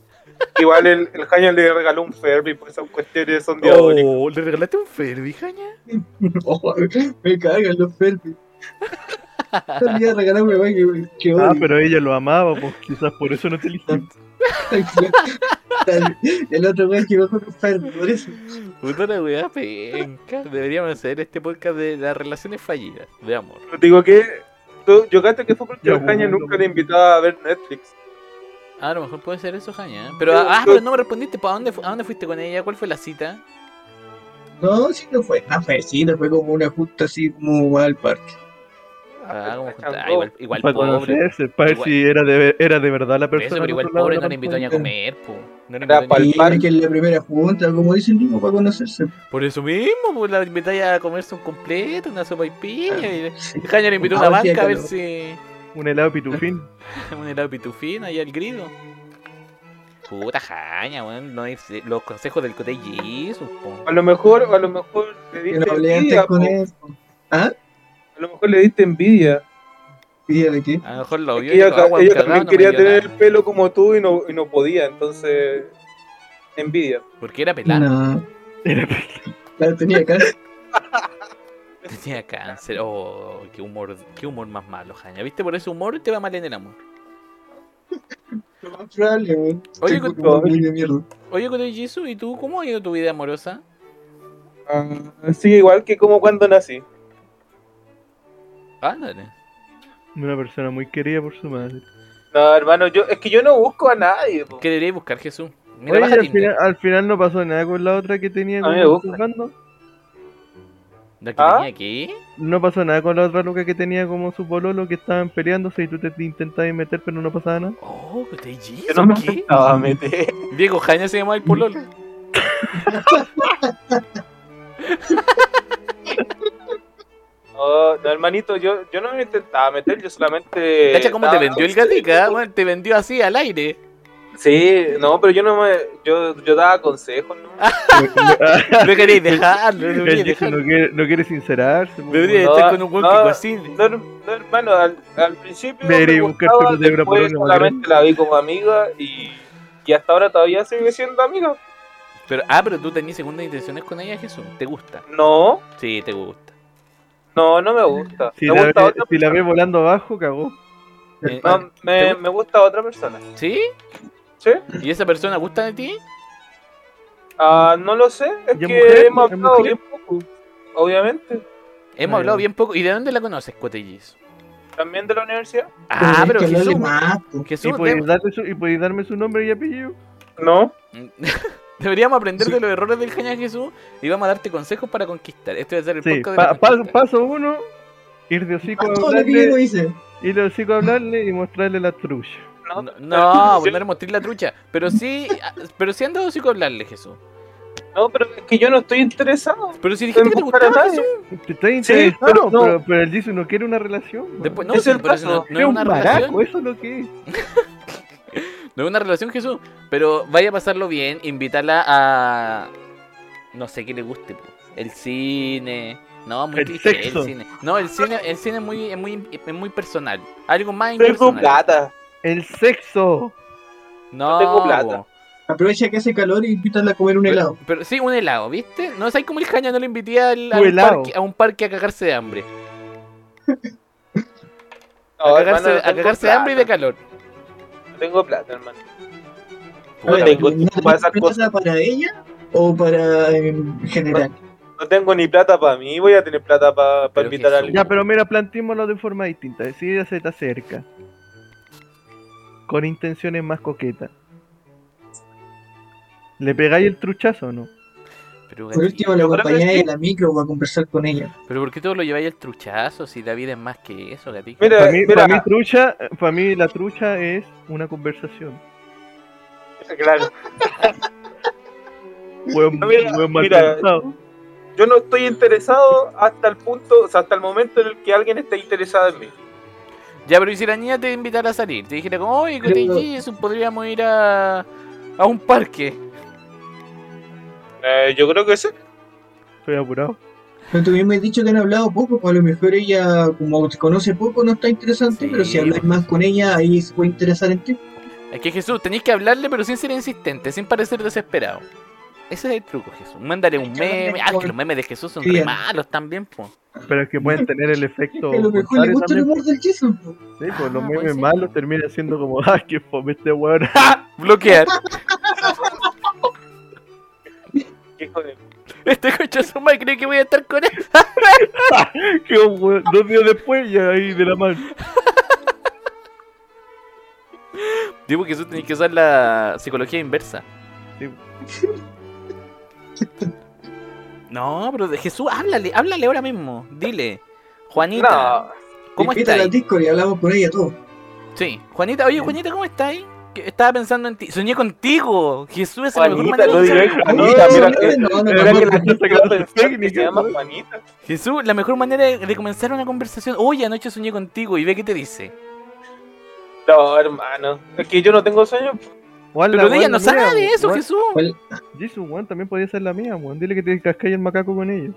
Igual el, el Jaña le regaló un Ferry, pues esas cuestiones son diabólicas. Oh, ¿le regalaste un Furby, Jaña? [laughs] Oh, me cagan los Ferbi. Salía a regalarme que, Ah, pero ella lo amaba, pues quizás por eso no te eligió. El otro weón que bajó con Ferbi, por eso. Puta la weá penca. Deberíamos hacer este podcast de las relaciones fallidas, de amor. Te digo que tú- yo creo que fue porque Jaña nunca le invitaba a ver Netflix. A lo mejor puede ser eso, Jaña. Pero, Yo- ah, pero no me respondiste. ¿Para dónde, ¿A dónde fuiste con ella? ¿Cuál fue la cita? No, sí, no fue. Ah, fue, sí, no fue como una justa así como al parque. Ah, como juntar- Chango. ah, igual, igual para pobre. conocerse, para ver si era de, era de verdad la Por persona. eso, pero al igual pobre no la le invitó ni a comer, po. No Era ni- Y parque. que en la primera junta, como dice el mismo, para conocerse. Por eso mismo, pues la invitáis a comerse un completo, una sopa y piña. Y Sí. Jaña le invitó a Ah, una sí, banca a ver si. Un helado pitufín. [laughs] Un helado pitufín ahí al grido. Puta Jaña, weón. No es, los consejos del Cote Jesus. A lo mejor, a lo mejor le diste envidia, con él. ¿Ah? A lo mejor le diste envidia. ¿Y de qué? A lo mejor lo Es vio ella, ella también no quería tener nada. el pelo como tú y no, y no podía, entonces envidia. Porque era pelada. No. Era Claro, tenía cáncer. [laughs] [laughs] Tenía cáncer. Oh, qué humor, qué humor más malo, Jaña. ¿Viste? Por ese humor te va mal en el amor. [laughs] Lo más probable, weón. Oye, con- mierda. Oye, Cote Jesus, ¿y tú cómo ha ido tu vida amorosa? Ah, sigue igual que como cuando nací. Ándale. una persona muy querida por su madre. No, hermano, yo es que yo no busco a nadie. po. ¿Qué deberíais buscar, Jesús? Mira, Oye, baja al final, al final no pasó nada con la otra que tenía A mí me. ¿La que ¿Ah? tenía aquí? No pasó nada con la otra loca que tenía como su pololo que estaban peleándose y tú te intentabas meter pero no pasaba nada. Oh, Jesus, Yo no me ¿qué? estaba a meter. Diego Jaña se llamaba el pololo. [laughs] No, no, hermanito, yo, yo no me intentaba meter, yo solamente. ¿Cacha cómo te vendió el gatica? Bueno, te vendió así al aire. Sí, no, pero yo no me. Yo, yo daba consejos, ¿no? [laughs] No queréis dejarlo, no queréis dejarlo. no quiere, no quiere sincerarse. pues, Debería No, estar con un que no, cocine. No, no, hermano, al, al principio. Debería gustaba, una de después solamente la vi como amiga y, y hasta ahora todavía sigue siendo amiga. Pero, ah, pero tú tenías segundas intenciones con ella, Jesús. ¿Te gusta? No, Sí, te gusta. no, no me gusta. Si, me la gusta ve, otra si la ve volando abajo, cagó. Eh, No, ¿Te me, gusta? me gusta otra persona. ¿Sí? ¿Sí? ¿Y esa persona gusta de ti? Ah, no lo sé, es ¿Y es que mujer? hemos ¿Es hablado mujer? bien poco. Obviamente. Hemos hablado bien poco. ¿Y de dónde la conoces, Cotellis? También de la universidad. Ah, pero que Jesús. po. ¿Y Jesús, podéis, darle su- ¿Y podéis darme su nombre y apellido? No. [laughs] deberíamos aprender Sí. de los errores del Jaña Jesús y vamos a darte consejos para conquistar. Este va a ser el Sí, podcast de pa- la pa- conquista. paso uno, ir de hocico a hablarle, hice. ir de hocico a hablarle y mostrarle la trucha. No, No, no, no le mostré la trucha. Pero sí, pero sí ando hocico a hablarle, Jesús. no, pero es que yo no estoy interesado. Pero si dijiste que te a gustaba nadie. Jesús. Te estás Sí, interesado, pero no. pero, pero el Jisoo no quiere una relación. ¿no? Después, no, Es sí, el pero eso no, caso. no es un una maraco, relación. eso es lo que es. [laughs] No es una relación, Jesús. Pero vaya a pasarlo bien, invitarla a. No sé qué le guste, po. El cine. No, muy El cliché, el cine. No, el cine, el cine es muy, es muy, es muy personal. Algo más impersonal. plata. El sexo. No, No tengo plata. Aprovecha que hace calor y invítala a comer un Pero, helado. pero sí, un helado, ¿viste? No sabes cómo el Jaña no le invité al- a, un helado. parque, a un parque a cagarse de hambre. No, a hermano, cagarse, no a tengo cagarse de hambre y de plata. calor. No tengo plata, hermano. Ver, tengo ¿no esas tenés cosas. plata para ella o para en general? No tengo ni plata para mí, voy a tener plata para Pero invitar a alguien. Ya, pero mira, planteémoslo de forma distinta. Si ella se te acerca con intenciones más coquetas, ¿le pegáis el truchazo o no? Pero, Por último, que acompañáis en la micro para conversar con ella. pero ¿por qué todo lo lleváis al truchazo si la vida es más que eso, gatito? Mira, Para mí, mira, para mí trucha, para mí la trucha es una conversación. claro. Mira. Yo no estoy interesado hasta el punto, o sea, hasta el momento en el que alguien esté interesado en mí. Ya, pero ¿y si la niña te invitara a salir? Te dijera como, oye, Cotellis, podríamos ir a, a un parque. Eh, yo creo que sí. Estoy apurado. Pero tú mismo has dicho que han hablado poco, pues a lo mejor ella, como te conoce poco, no está interesante, Sí, pero si hablas más con ella, ahí se puede interesar en ti. Es que Jesús, tenéis que hablarle, pero sin ser insistente, sin parecer desesperado. Ese es el truco, Jesús. Mándale un que meme. Ah, que los memes de Jesús son re malos también, po. Pero es que pueden tener el efecto. a lo mejor le gusta el humor del Jason. pues. Sí, pues los Ah, memes malos terminan siendo como, [laughs] ¡ah, qué fome este weón! [laughs] Bloquear. [laughs] Hijo de... Este coche su madre cree que voy a estar con él. ¡Qué weón! Dos días después ya ahí de la mano. Digo que Jesús tenés que usar la psicología inversa. Sí. No, pero de Jesús, háblale, háblale ahora mismo. Dile, Juanita, No, ¿cómo Invítala estás? al Discord y hablamos por ella todo. Sí, Juanita, oye, Juanita, ¿cómo estás? Estaba pensando en ti. Soñé contigo. Jesús es la mejor Juanita, manera no Juanita, mira que- no, no, que la. Jesús, la mejor manera de, de comenzar una conversación. Oye, anoche soñé contigo y ve qué te dice. No, hermano, es que yo no tengo sueño. Pero de ella no sabe eso, Jesús. ¿Cuál? Jesus, weón, también podría ser la mía, weón. Dile que te cascáis el macaco con ella.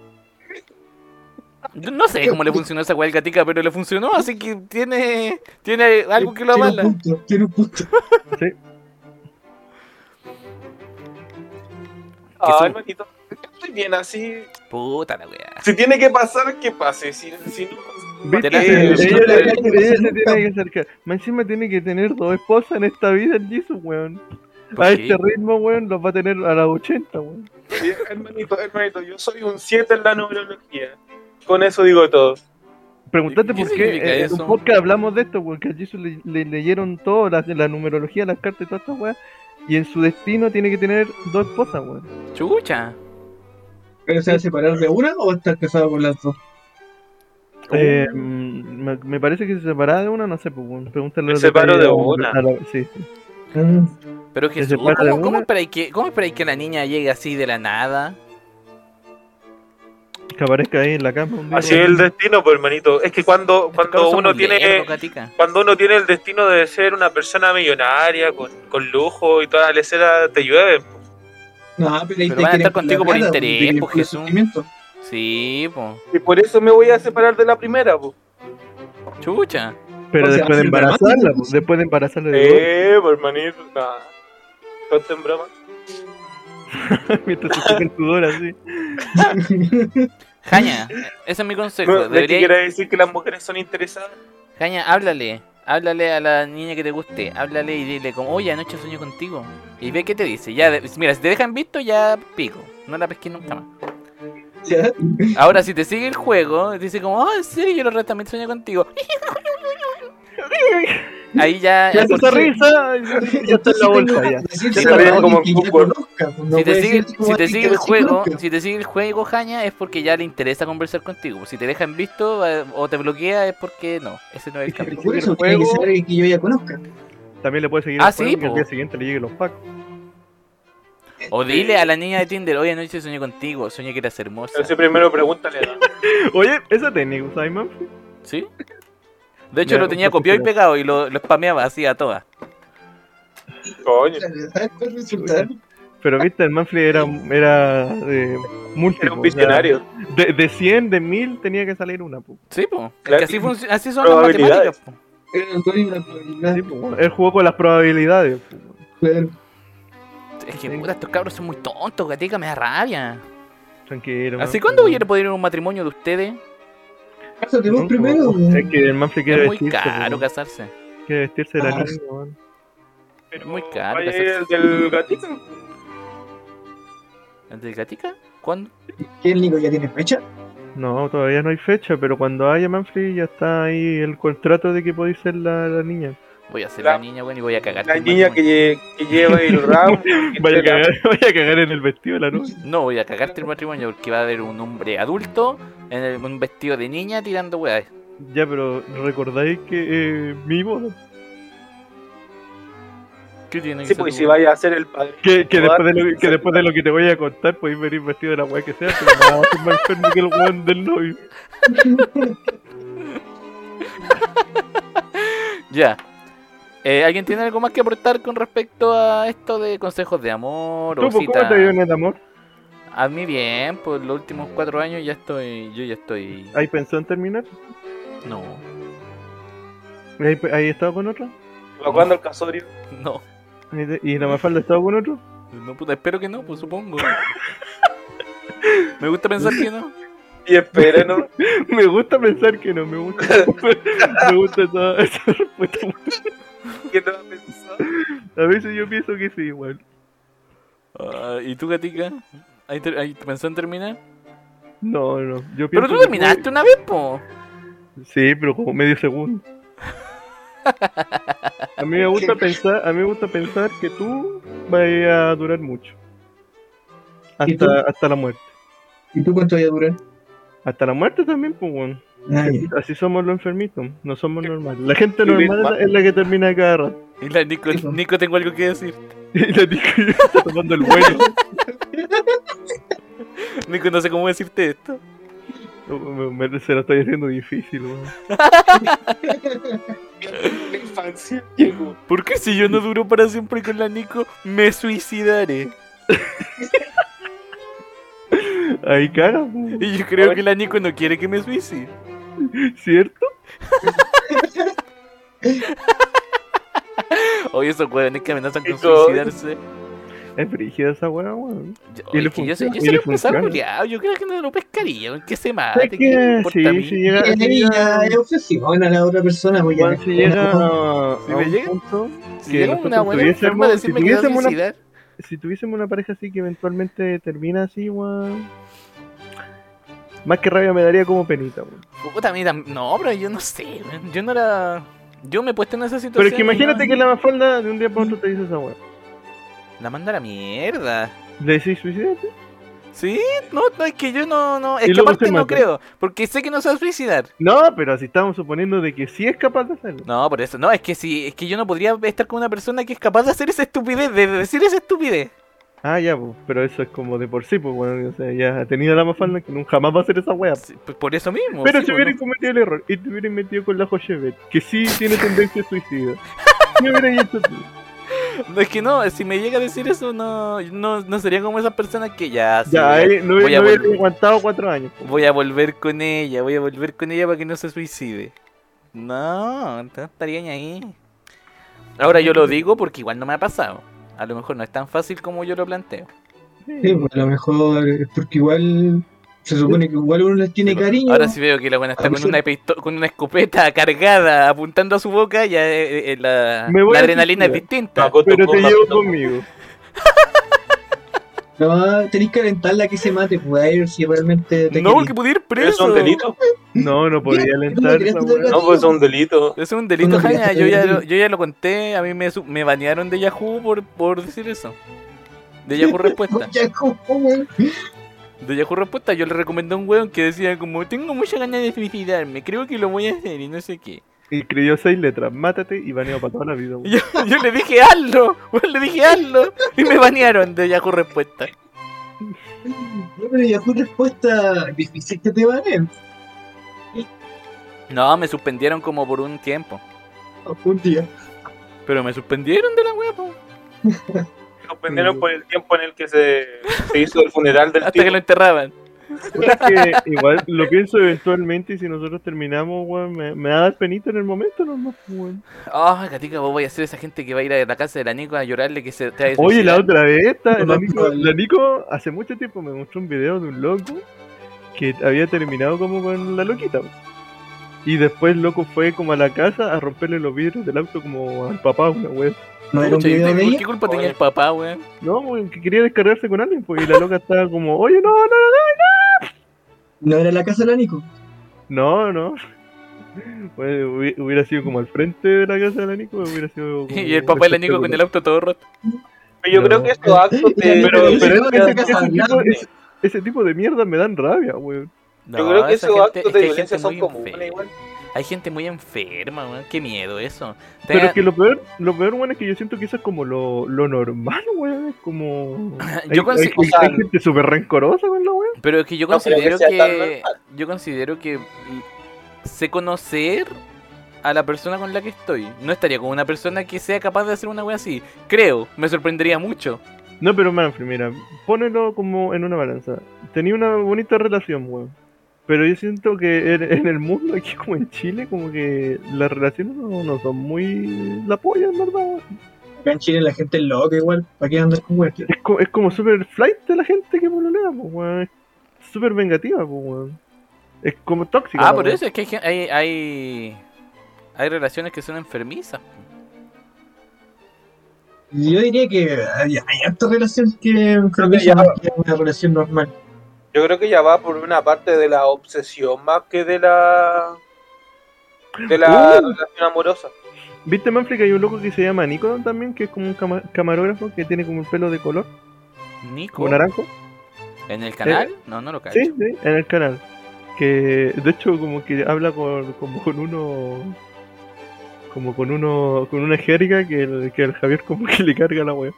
Yo no sé cómo le funcionó esa weá gatica, pero le funcionó, así que tiene, tiene algo que lo Tiene un avala. punto, tiene un punto. Sí. Estoy bien así. Puta la weá. Si tiene que pasar, que pase. Si, si no, Tiene que acercar. Encima tiene que tener dos esposas en esta vida el Jesus, weón. ¿Por A qué? este ritmo, weón, los va a tener a las 80, weón. Sí, hermanito, hermanito, yo soy un 7 en la numerología. Con eso digo todo. Preguntate ¿Qué por qué significa eh, en un podcast hablamos de esto, weón, que a Jesus le, le leyeron todo, la, la numerología, las cartas y todas estas weas. Y en su destino tiene que tener dos esposas, weón. Chucha. ¿Pero se va a separar de una o va a estar casado con las dos? Eh, mm, me, me parece que se separaba de una, no sé, pues. Pregúntale los separo detalles de una. a la- sí, sí. Pero Se Jesús, ¿cómo, cómo una. esperáis que, ¿cómo esperáis que la niña llegue así de la nada? Que aparezca ahí en la cama un día. Así es el destino, pues hermanito. Es que cuando, cuando uno tiene cuando uno tiene el destino de ser una persona millonaria, con, con lujo y toda la lecera, te llueve. No, pero ahí Pero te van a estar contigo por interés, pues, por el Jesús. Sí, po. Y por eso me voy a separar de la primera, pues. Chucha. Pero O sea, después de embarazarla, pues, después de embarazarla de Eh, pues hermanito, en broma. [laughs] mientras se toca el sudor así. [laughs] Jaña, ese es mi consejo. No, que Debería... quiera decir que las mujeres son interesadas. Jaña, háblale. Háblale a la niña que te guste. Háblale y dile como, oye, anoche soñé contigo. Y ve qué te dice. Ya, de- mira, si te dejan visto, ya pico. No la pesques nunca más. Ya. [laughs] Ahora, si te sigue el juego, dice como, oh, en serio, yo resto también soñé contigo. [laughs] Ahí ya. Ya es se porque- risa, ya está en la bolsa ya. Se ríen como en fútbol. Si te sigue, si te sigue el juego, si te sigue el juego, Jaña, es porque ya le interesa conversar contigo. Si te dejan visto eh, o te bloquea es porque no, ese no es el camino. Por eso el tiene que juego- ser que yo ya conozca. También le puede seguir Ah, el juego sí, y al po. día siguiente le lleguen los packs. O dile a la niña de Tinder, oye, anoche soñé contigo, soñé que eras hermosa. Entonces primero pregúntale. ¿no? [laughs] Oye, esa técnica, Simon. ¿Sí? De hecho, Ya, lo tenía pues, copiado y pegado y lo, lo spameaba así a todas. Coño. Pero viste, el Manfred era, era eh, múltiple. Era un o sea, visionario. de, de 100, de 1000 tenía que salir una. po. Sí, pues. Claro. así, así son las Probabilidades. matemáticas. po. Era el dueño de la probabilidad. Sí, po. Él jugó con las probabilidades. po. Claro. Es que puta, estos cabros son muy tontos, gatica, me da rabia. Tranquilo. ¿Así Manfred. cuándo voy a poder ir a un matrimonio de ustedes? Cásate vos primero. Es que el Manfred quiere Es muy vestirse. caro casarse. Quiere vestirse de la Ah. niña, weón. Es muy caro casarse. el del gatito. ¿El gatica? ¿Cuándo? ¿Quién Nico ya tiene fecha? No, todavía no hay fecha, pero cuando haya Manfred ya está ahí el contrato de que podéis ser la, la niña. Voy a ser La- la, niña, y voy a cagar. La niña que, lle- que lleva el [laughs] ramo. Vaya a, cagar, [laughs] vaya a cagar en el vestido de la novia. No, voy a cagarte el matrimonio porque va a haber un hombre adulto en el- un vestido de niña tirando weas. Ya, pero recordáis que eh, mi boda. ¿Qué tiene Sí, pues si vaya a ser el padre. Que, después de lo, que después de lo que te voy a contar, podéis venir vestido de la weá que sea, pero no va a más enfermo que el weón del novio. [laughs] Ya. Eh, ¿Alguien tiene algo más que aportar con respecto a esto de consejos de amor o ¿Tú, pues, cita? ¿Cómo te dio en el amor? A mí bien, pues los últimos cuatro años ya estoy, yo ya estoy... ¿Hay pensado en terminar? No, ¿Hay, hay estado con otro? Cuando el casorio. no, ¿Y, la Mafalda ha estado con otro? no puta, espero que no, pues supongo. Me gusta pensar que no. Y espere, ¿no? [laughs] Me gusta pensar que no, me gusta. [laughs] me gusta esa, esa respuesta. [laughs] ¿Qué te va a pensar? A veces yo pienso que sí, igual. Ah, ¿Y tú, Gatica? ¿Ahí, te- ahí te pensó en terminar? No, no. Yo Pero pienso tú que terminaste una vez, po. Sí, pero como medio segundo. A mí me [laughs] gusta pensar, a mí me gusta pensar que tú vas a durar mucho. Hasta, hasta la muerte. ¿Y tú cuánto voy a durar? Hasta la muerte también, pues bueno. Ah. Así somos los enfermitos, no somos normales. La gente normal es la, es la que termina cada rato. Y la Nico. Nico, tengo algo que decir. [laughs] Y la Nico está tomando el vuelo. [laughs] Nico, no sé cómo decirte esto. Me- me- se lo estoy haciendo difícil. [laughs] La infancia llegó. ¿Por qué si yo no duro para siempre con la Nico, me suicidaré? Ahí caga, weón. Y yo creo que la Nico no quiere que me suicide. ¿Cierto? Oye, esos huevones que amenazan con [laughs] suicidarse. Es brígida esa weá, weón. Yo, Y le oye, que yo, sé- funciona, yo y soy le un pesado funciona. culiao, Yo creo que no lo pescaría, weón, que se mate. ¿Sabes ¿qué me qué? importa a Sí, mí? si llega, si es obsesión a la otra persona, porque Juan, si llega a, Si a me un llega- punto Si que llega una buena si que una- si tuviésemos una pareja así que eventualmente termina así, weón. Más que rabia me daría como penita, weón. Puta, mira, no, pero yo no sé, weón. Yo no era. Yo me he puesto en esa situación. Pero es que no- imagínate que la mafalda de un día para otro te dice esa weón. La manda a la mierda. Le decís suicídate. Sí, no, no, es que yo no, no, es Y que aparte no creo, porque sé que no se va a suicidar. No, pero si estamos suponiendo de que sí es capaz de hacerlo. No, por eso, no, es que si, es que yo no podría estar con una persona que es capaz de hacer esa estupidez, de decir esa estupidez. Ah, ya, pues. Pero eso es como de por sí, pues, bueno. O sea, ya ha tenido la mafalda que nunca jamás va a hacer esa wea. Sí, pues por eso mismo. Pero sí, si pues, hubieran no. cometido el error y te hubieran metido con la Jochevet, que sí tiene tendencia a suicida. ¿Qué hubieras hecho tú? [laughs] No, es que no, si me llega a decir eso, no, no, no sería como esas personas que ya, sí, ya, voy a- ahí no, voy hubiera a no hubiera aguantado cuatro años. pues. voy a volver con ella, voy a volver con ella para que no se suicide. No, no estaría ni ahí. Ahora yo lo digo porque igual no me ha pasado. A lo mejor no es tan fácil como yo lo planteo. Sí, pues, a lo mejor es porque igual se supone que igual uno les tiene pues, cariño. Ahora sí veo que la buena está con una, con una escopeta cargada apuntando a su boca, ya eh, eh, la, voy la a adrenalina es distinta. Pero te llevo conmigo. [laughs] No, tenéis que alentarla a que se mate, pues a ver si realmente te No, porque pudiera ir ¿Pero ¿Es preso. un delito? No, no podía [laughs] Mira, alentar ¿cómo esa querías weá. No, pues es un delito. Es un delito, No, Jaña. Yo ya, lo, yo ya lo conté. A mí me, me banearon de Yahoo por, por decir eso. De Yahoo Respuesta. [laughs] De Yahoo Respuesta yo le recomendé a un weón que decía como tengo mucha ganas de suicidarme, creo que lo voy a hacer y no sé qué. Y escribió seis letras, mátate y baneado para toda la vida. Yo, yo le dije hazlo, weón, le dije hazlo y me banearon de Yahoo Respuesta. No, pero respuesta difícil que te van No, me suspendieron como por un tiempo. un día. Pero me suspendieron de la po. [laughs] Suspendieron por el tiempo en el que se, se hizo el funeral del hasta tío. que lo enterraban. Que igual lo pienso eventualmente y si nosotros terminamos, weón, me, me va a dar penita en el momento, no, weón. Ah, Gatica, vos voy a ser esa gente que va a ir a la casa de la Nico a llorarle que se trae Oye, la otra vez, esta, No, la, no, Nico, no. la Nico hace mucho tiempo me mostró un video de un loco que había terminado como con la loquita. weón. Y después el loco fue como a la casa a romperle los vidrios del auto como al papá, una weón. No era un Pucha, ¿y video de ¿Por ella. qué culpa tenía el papá, weón? No, weón, que quería descargarse con alguien, pues, y la loca estaba como, oye, no, no, No era la casa de la Nico. no, no. Pues, hubi- hubiera sido como al frente de la casa de la Nico, hubiera sido como [laughs] Y el papá de la Nico con el auto todo roto. Pero yo No. creo que estos actos de... Pero, Ese pero tipo de ese, casa ese tipo, grande. ese- tipo de mierda me dan rabia, weón. Yo creo que esos gente- actos es de violencia son comunes igual. Hay gente muy enferma, weón. Qué miedo eso. Pero Tenga- es que lo peor, lo peor, weón, es que yo siento que eso es como lo, lo normal, weón. Es como. [laughs] Yo hay- o sea, hay gente súper rencorosa con la weón. Pero es que yo No creo que considero que. Yo considero que. Sé conocer a la persona con la que estoy. No estaría con una persona que sea capaz de hacer una wea así. Creo, me sorprendería mucho. No, pero Manfred, mira, ponelo como en una balanza. Tenía una bonita relación, weón. Pero yo siento que en, en el mundo, aquí como en Chile, como que las relaciones no, no son muy la polla, en verdad. Acá en Chile la gente es loca igual. ¿Para qué andar con weón? Es, co- es como súper flight de la gente que pololea, pues, weón. Es súper vengativa, pues, weón. Es como tóxica. Ah, por weón. eso es que hay, hay, hay, hay relaciones que son enfermizas. Yo diría que hay, hay hartas relaciones que creo que que ya- que una relación normal. Yo creo que ya va por una parte de la obsesión más que de la... De la Uh. relación amorosa. ¿Viste, Manfred, que hay un loco que se llama Nico también, que es como un cama- camarógrafo que tiene como el pelo de color, Nico. como naranjo? ¿En el canal? No, no lo cacho. Sí, sí, en el canal. Que de hecho como que habla con, como con uno como con uno con una jerga que el, que el Javier como que le carga la wea.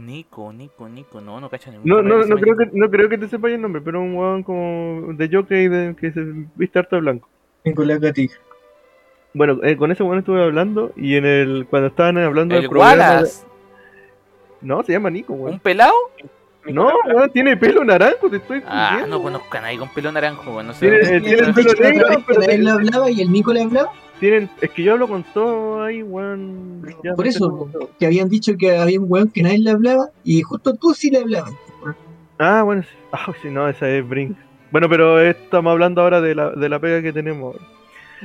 Nico, Nico, Nico. No, no cacho ningún No, no, no creo que no creo que te sepa el nombre, pero un weón como de jockey de, que se viste harto de blanco. Nicolás Gatica. Bueno, eh, con ese weón estuve hablando y en el cuando estaban hablando El del programa. No, se llama Nico, weón. ¿Un pelado? No, weón, tiene pelo naranjo, te estoy Ah, diciendo. no conozco a nadie con pelo naranjo, weón. No sé. Tiene- tiene el ¿Has pelo negro, pero él hablaba y el Nico le hablaba? Tienen, es que yo hablo con todo ahí, weón. ya Por no eso, tengo que habían dicho que había un weón que nadie le hablaba y justo tú sí le hablabas. Ah, bueno, sí. Ah, sí, no, esa es Brink. Bueno, pero estamos hablando ahora de la, de la pega que tenemos ahora.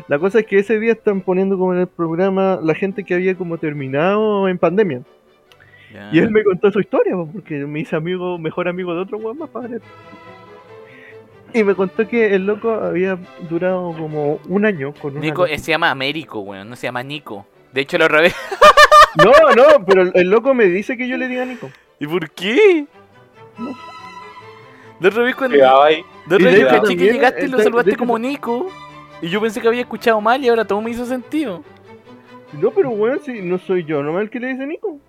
La cosa es que ese día están poniendo como en el programa la gente que había como terminado en pandemia. Y él me contó su historia, po, porque me hice amigo, mejor amigo de otro weón más padre. Y me contó que el loco había durado como un año con una Nico loca. se llama Américo, weón. No se llama Nico. De hecho, lo revés. [laughs] No, no, pero el, loco me dice que yo le diga a Nico. ¿Y por qué? De revés cuando. De también, llegaste y lo saludaste hecho- como Nico. Y yo pensé que había escuchado mal y ahora todo me hizo sentido. No, pero weón, si no soy yo, no el que le dice Nico.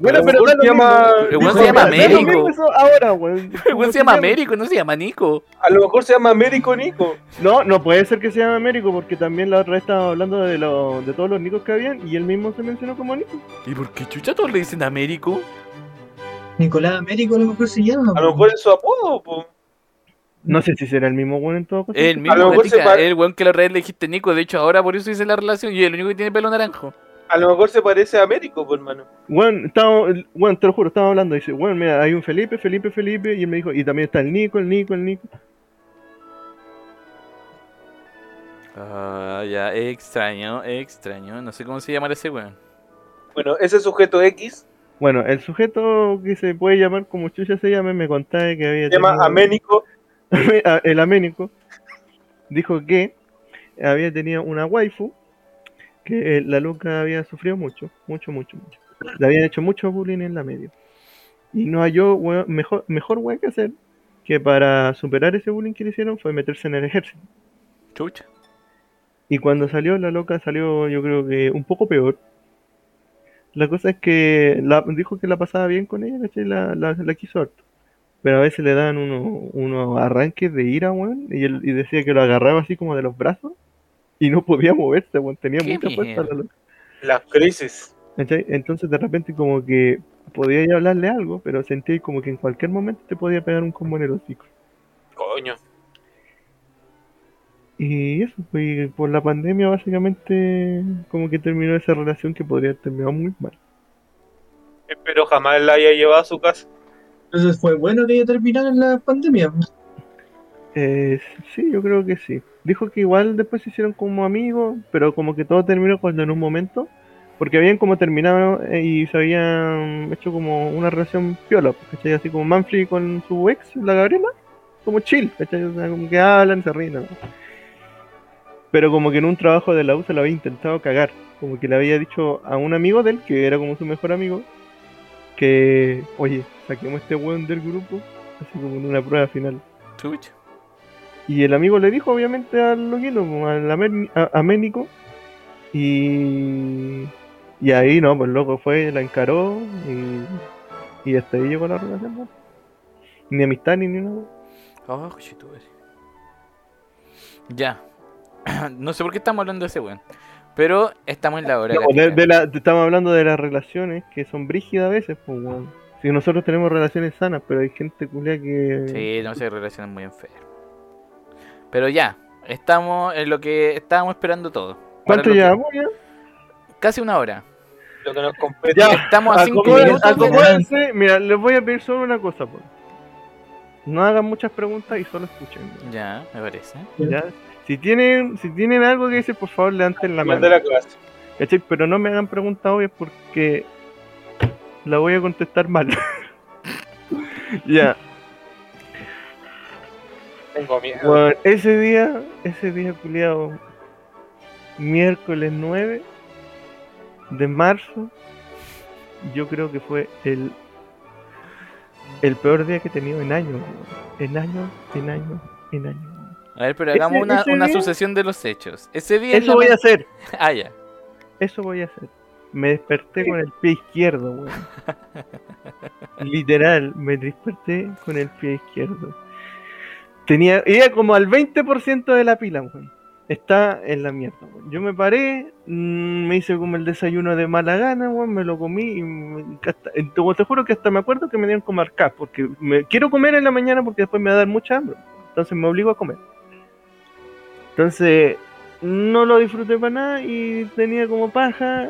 Bueno, pero se llama-. El [laughs] weón se llama Américo. ahora, weón. El ¿Cómo weón se llama Américo, no se llama Nico. A lo mejor se llama Américo Nico. No, no puede ser que se llame Américo porque también la otra vez estábamos hablando de, lo, de todos los Nicos que habían y él mismo se mencionó como Nico. ¿Y por qué chucha todos le dicen Américo? Nicolás Américo a lo mejor se llama. A lo mejor es su apodo, po. No sé si será el mismo weón en todo caso. El A mismo, el weón que la otra vez le dijiste Nico. De hecho, ahora por eso hice la relación y el único que tiene pelo naranjo. A lo mejor se parece a Américo, pues, hermano. Weón, estábamos, weón, te lo juro, estábamos hablando. Dice, weón, mira, hay un Felipe, Felipe, Felipe. Y él me dijo, y también está el Nico, el Nico, el Nico. Ah, ya, extraño, extraño. No sé cómo se llamará ese weón. Bueno, ese sujeto X Bueno, el sujeto que se puede llamar como chucha se llame, me contaba que había se llama tenido- Aménico. a- [laughs] el aménico dijo que había tenido una waifu que eh, la loca había sufrido mucho, mucho, mucho, mucho. Le habían hecho mucho bullying en la media. Y no halló mejor, mejor weón que hacer que para superar ese bullying que le hicieron fue meterse en el ejército. Chucha. Y cuando salió, la loca salió yo creo que un poco peor. La cosa es que la, dijo que la pasaba bien con ella, ¿cachai? La, la, la quiso harto. Pero a veces le dan unos, unos arranques de ira, weón. Y, él, y decía que lo agarraba así como de los brazos. [laughs] Y no podía moverse. Tenía mucha fuerza la loca. Las crisis. ¿cachai? Entonces de repente como que podía ir a hablarle algo, pero sentía como que en cualquier momento te podía pegar un combo en el hocico. Coño. Y eso, pues, y por la pandemia básicamente como que terminó esa relación que podría haber terminado muy mal. Espero jamás la haya llevado a su casa. Entonces fue bueno que terminara la pandemia. Eh, sí, yo creo que sí. Dijo que igual después se hicieron como amigos, pero como que todo terminó cuando en un momento, porque habían como terminado eh, y se habían hecho como una relación piola, pues, ¿cachai? Así como Manfred con su ex, la Gabriela, como chill, ¿cachai? O sea, como que hablan, se ríen. Pero como que en un trabajo de la U se lo había intentado cagar, como que le había dicho a un amigo de él, que era como su mejor amigo, que, oye, saquemos este weón del grupo, así como en una prueba final. Chucha. Y el amigo le dijo, obviamente, al loquito, al aménico. Y. Y ahí, no, pues loco fue, la encaró. Y. Y hasta ahí llegó la relación, ¿no? Ni amistad ni ni nada. Oh. Ya. [clears throat] no sé por qué estamos hablando de ese weón. Pero estamos en la hora. No, de, la, estamos hablando de las relaciones que son brígidas a veces, pues, weón. Si nosotros tenemos relaciones sanas, pero hay gente culia que. Sí, no se relacionan muy enfermos. Pero ya, estamos en lo que estábamos esperando todo. ¿Cuánto que- llevamos ya? Casi una hora. Lo que nos compete. Ya. Estamos a cinco minutos. de-. Mira, les voy a pedir solo una cosa, pues. No hagan muchas preguntas y solo escuchen. Ya, me parece. ¿ya? Si tienen, si tienen algo que decir, por favor, levanten la mano. la clase. ¿cachai? Pero no me hagan preguntas obvias porque la voy a contestar mal. [laughs] ya, Tengo miedo. bueno, ese día, ese día culiado, miércoles 9 de marzo, yo creo que fue el el peor día que he tenido en años, en años, en años, en años. A ver, pero Ese- hagamos una, ese una día- sucesión de los hechos. Ese día Eso voy a hacer, [laughs] Ah, ya. eso voy a hacer. Me desperté con el pie izquierdo, weón. [laughs] Literal, me desperté con el pie izquierdo. Tenía, iba como al 20% de la pila, weón. Está en la mierda, weón. Yo me paré, mm, me hice como el desayuno de mala gana, weón, me lo comí y hasta- te, juro que hasta me acuerdo que me dieron como arcas, porque quiero comer en la mañana porque después me va a dar mucha hambre. Entonces me obligo a comer. Entonces, no lo disfruté para nada y tenía como paja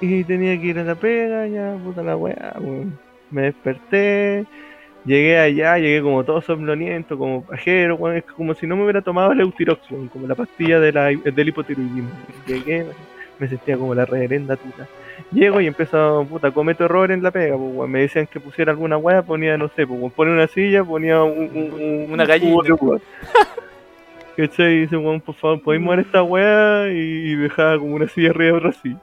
y tenía que ir a la pega, ya, puta la weá, weón. Me desperté, llegué allá, llegué como todo somnoliento, como pajero, es como si no me hubiera tomado el Eutirox, como la pastilla de la, del hipotiroidismo. Llegué, me sentía como la reverenda tuta. Llego y empiezo, puta, cometo error en la pega, pues. Me decían que pusiera alguna weá, ponía, no sé, pues, pone una silla, ponía un, un- un- Una un gallina. ¿Cachai? Y dice, weón, por favor, podéis mover esta weá y dejaba como una silla arriba de otra silla.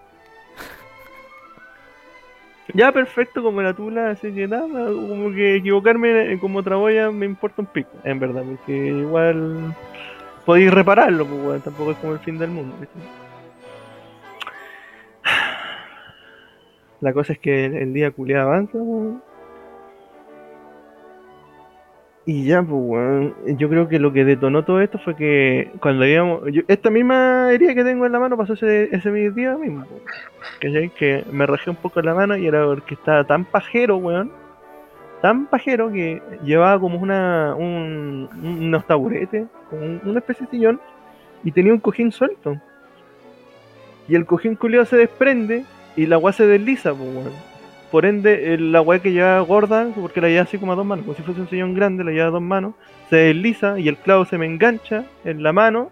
Ya, perfecto, como la tula, así que nada, como que equivocarme como traboya me importa un pico, en verdad, porque igual podéis repararlo, pues, weón, tampoco es como el fin del mundo. La cosa es que el, día culiado avanza. Y ya, pues, weón, yo creo que lo que detonó todo esto fue que cuando íbamos, yo- esta misma herida que tengo en la mano pasó ese, ese mismo día mismo. ¿Cachai? Que me rajé un poco la mano y era porque estaba tan pajero, weón. Tan pajero que llevaba como una, un, un- unos taburetes, como un- una especie de sillón, y tenía un cojín suelto. Y el cojín culiado se desprende y la weá se desliza, pues, weón. Por ende, el- la weá que llevaba gorda, porque la llevaba así como a dos manos, como si fuese un sillón grande, la llevaba a dos manos, se desliza y el clavo se me engancha en la mano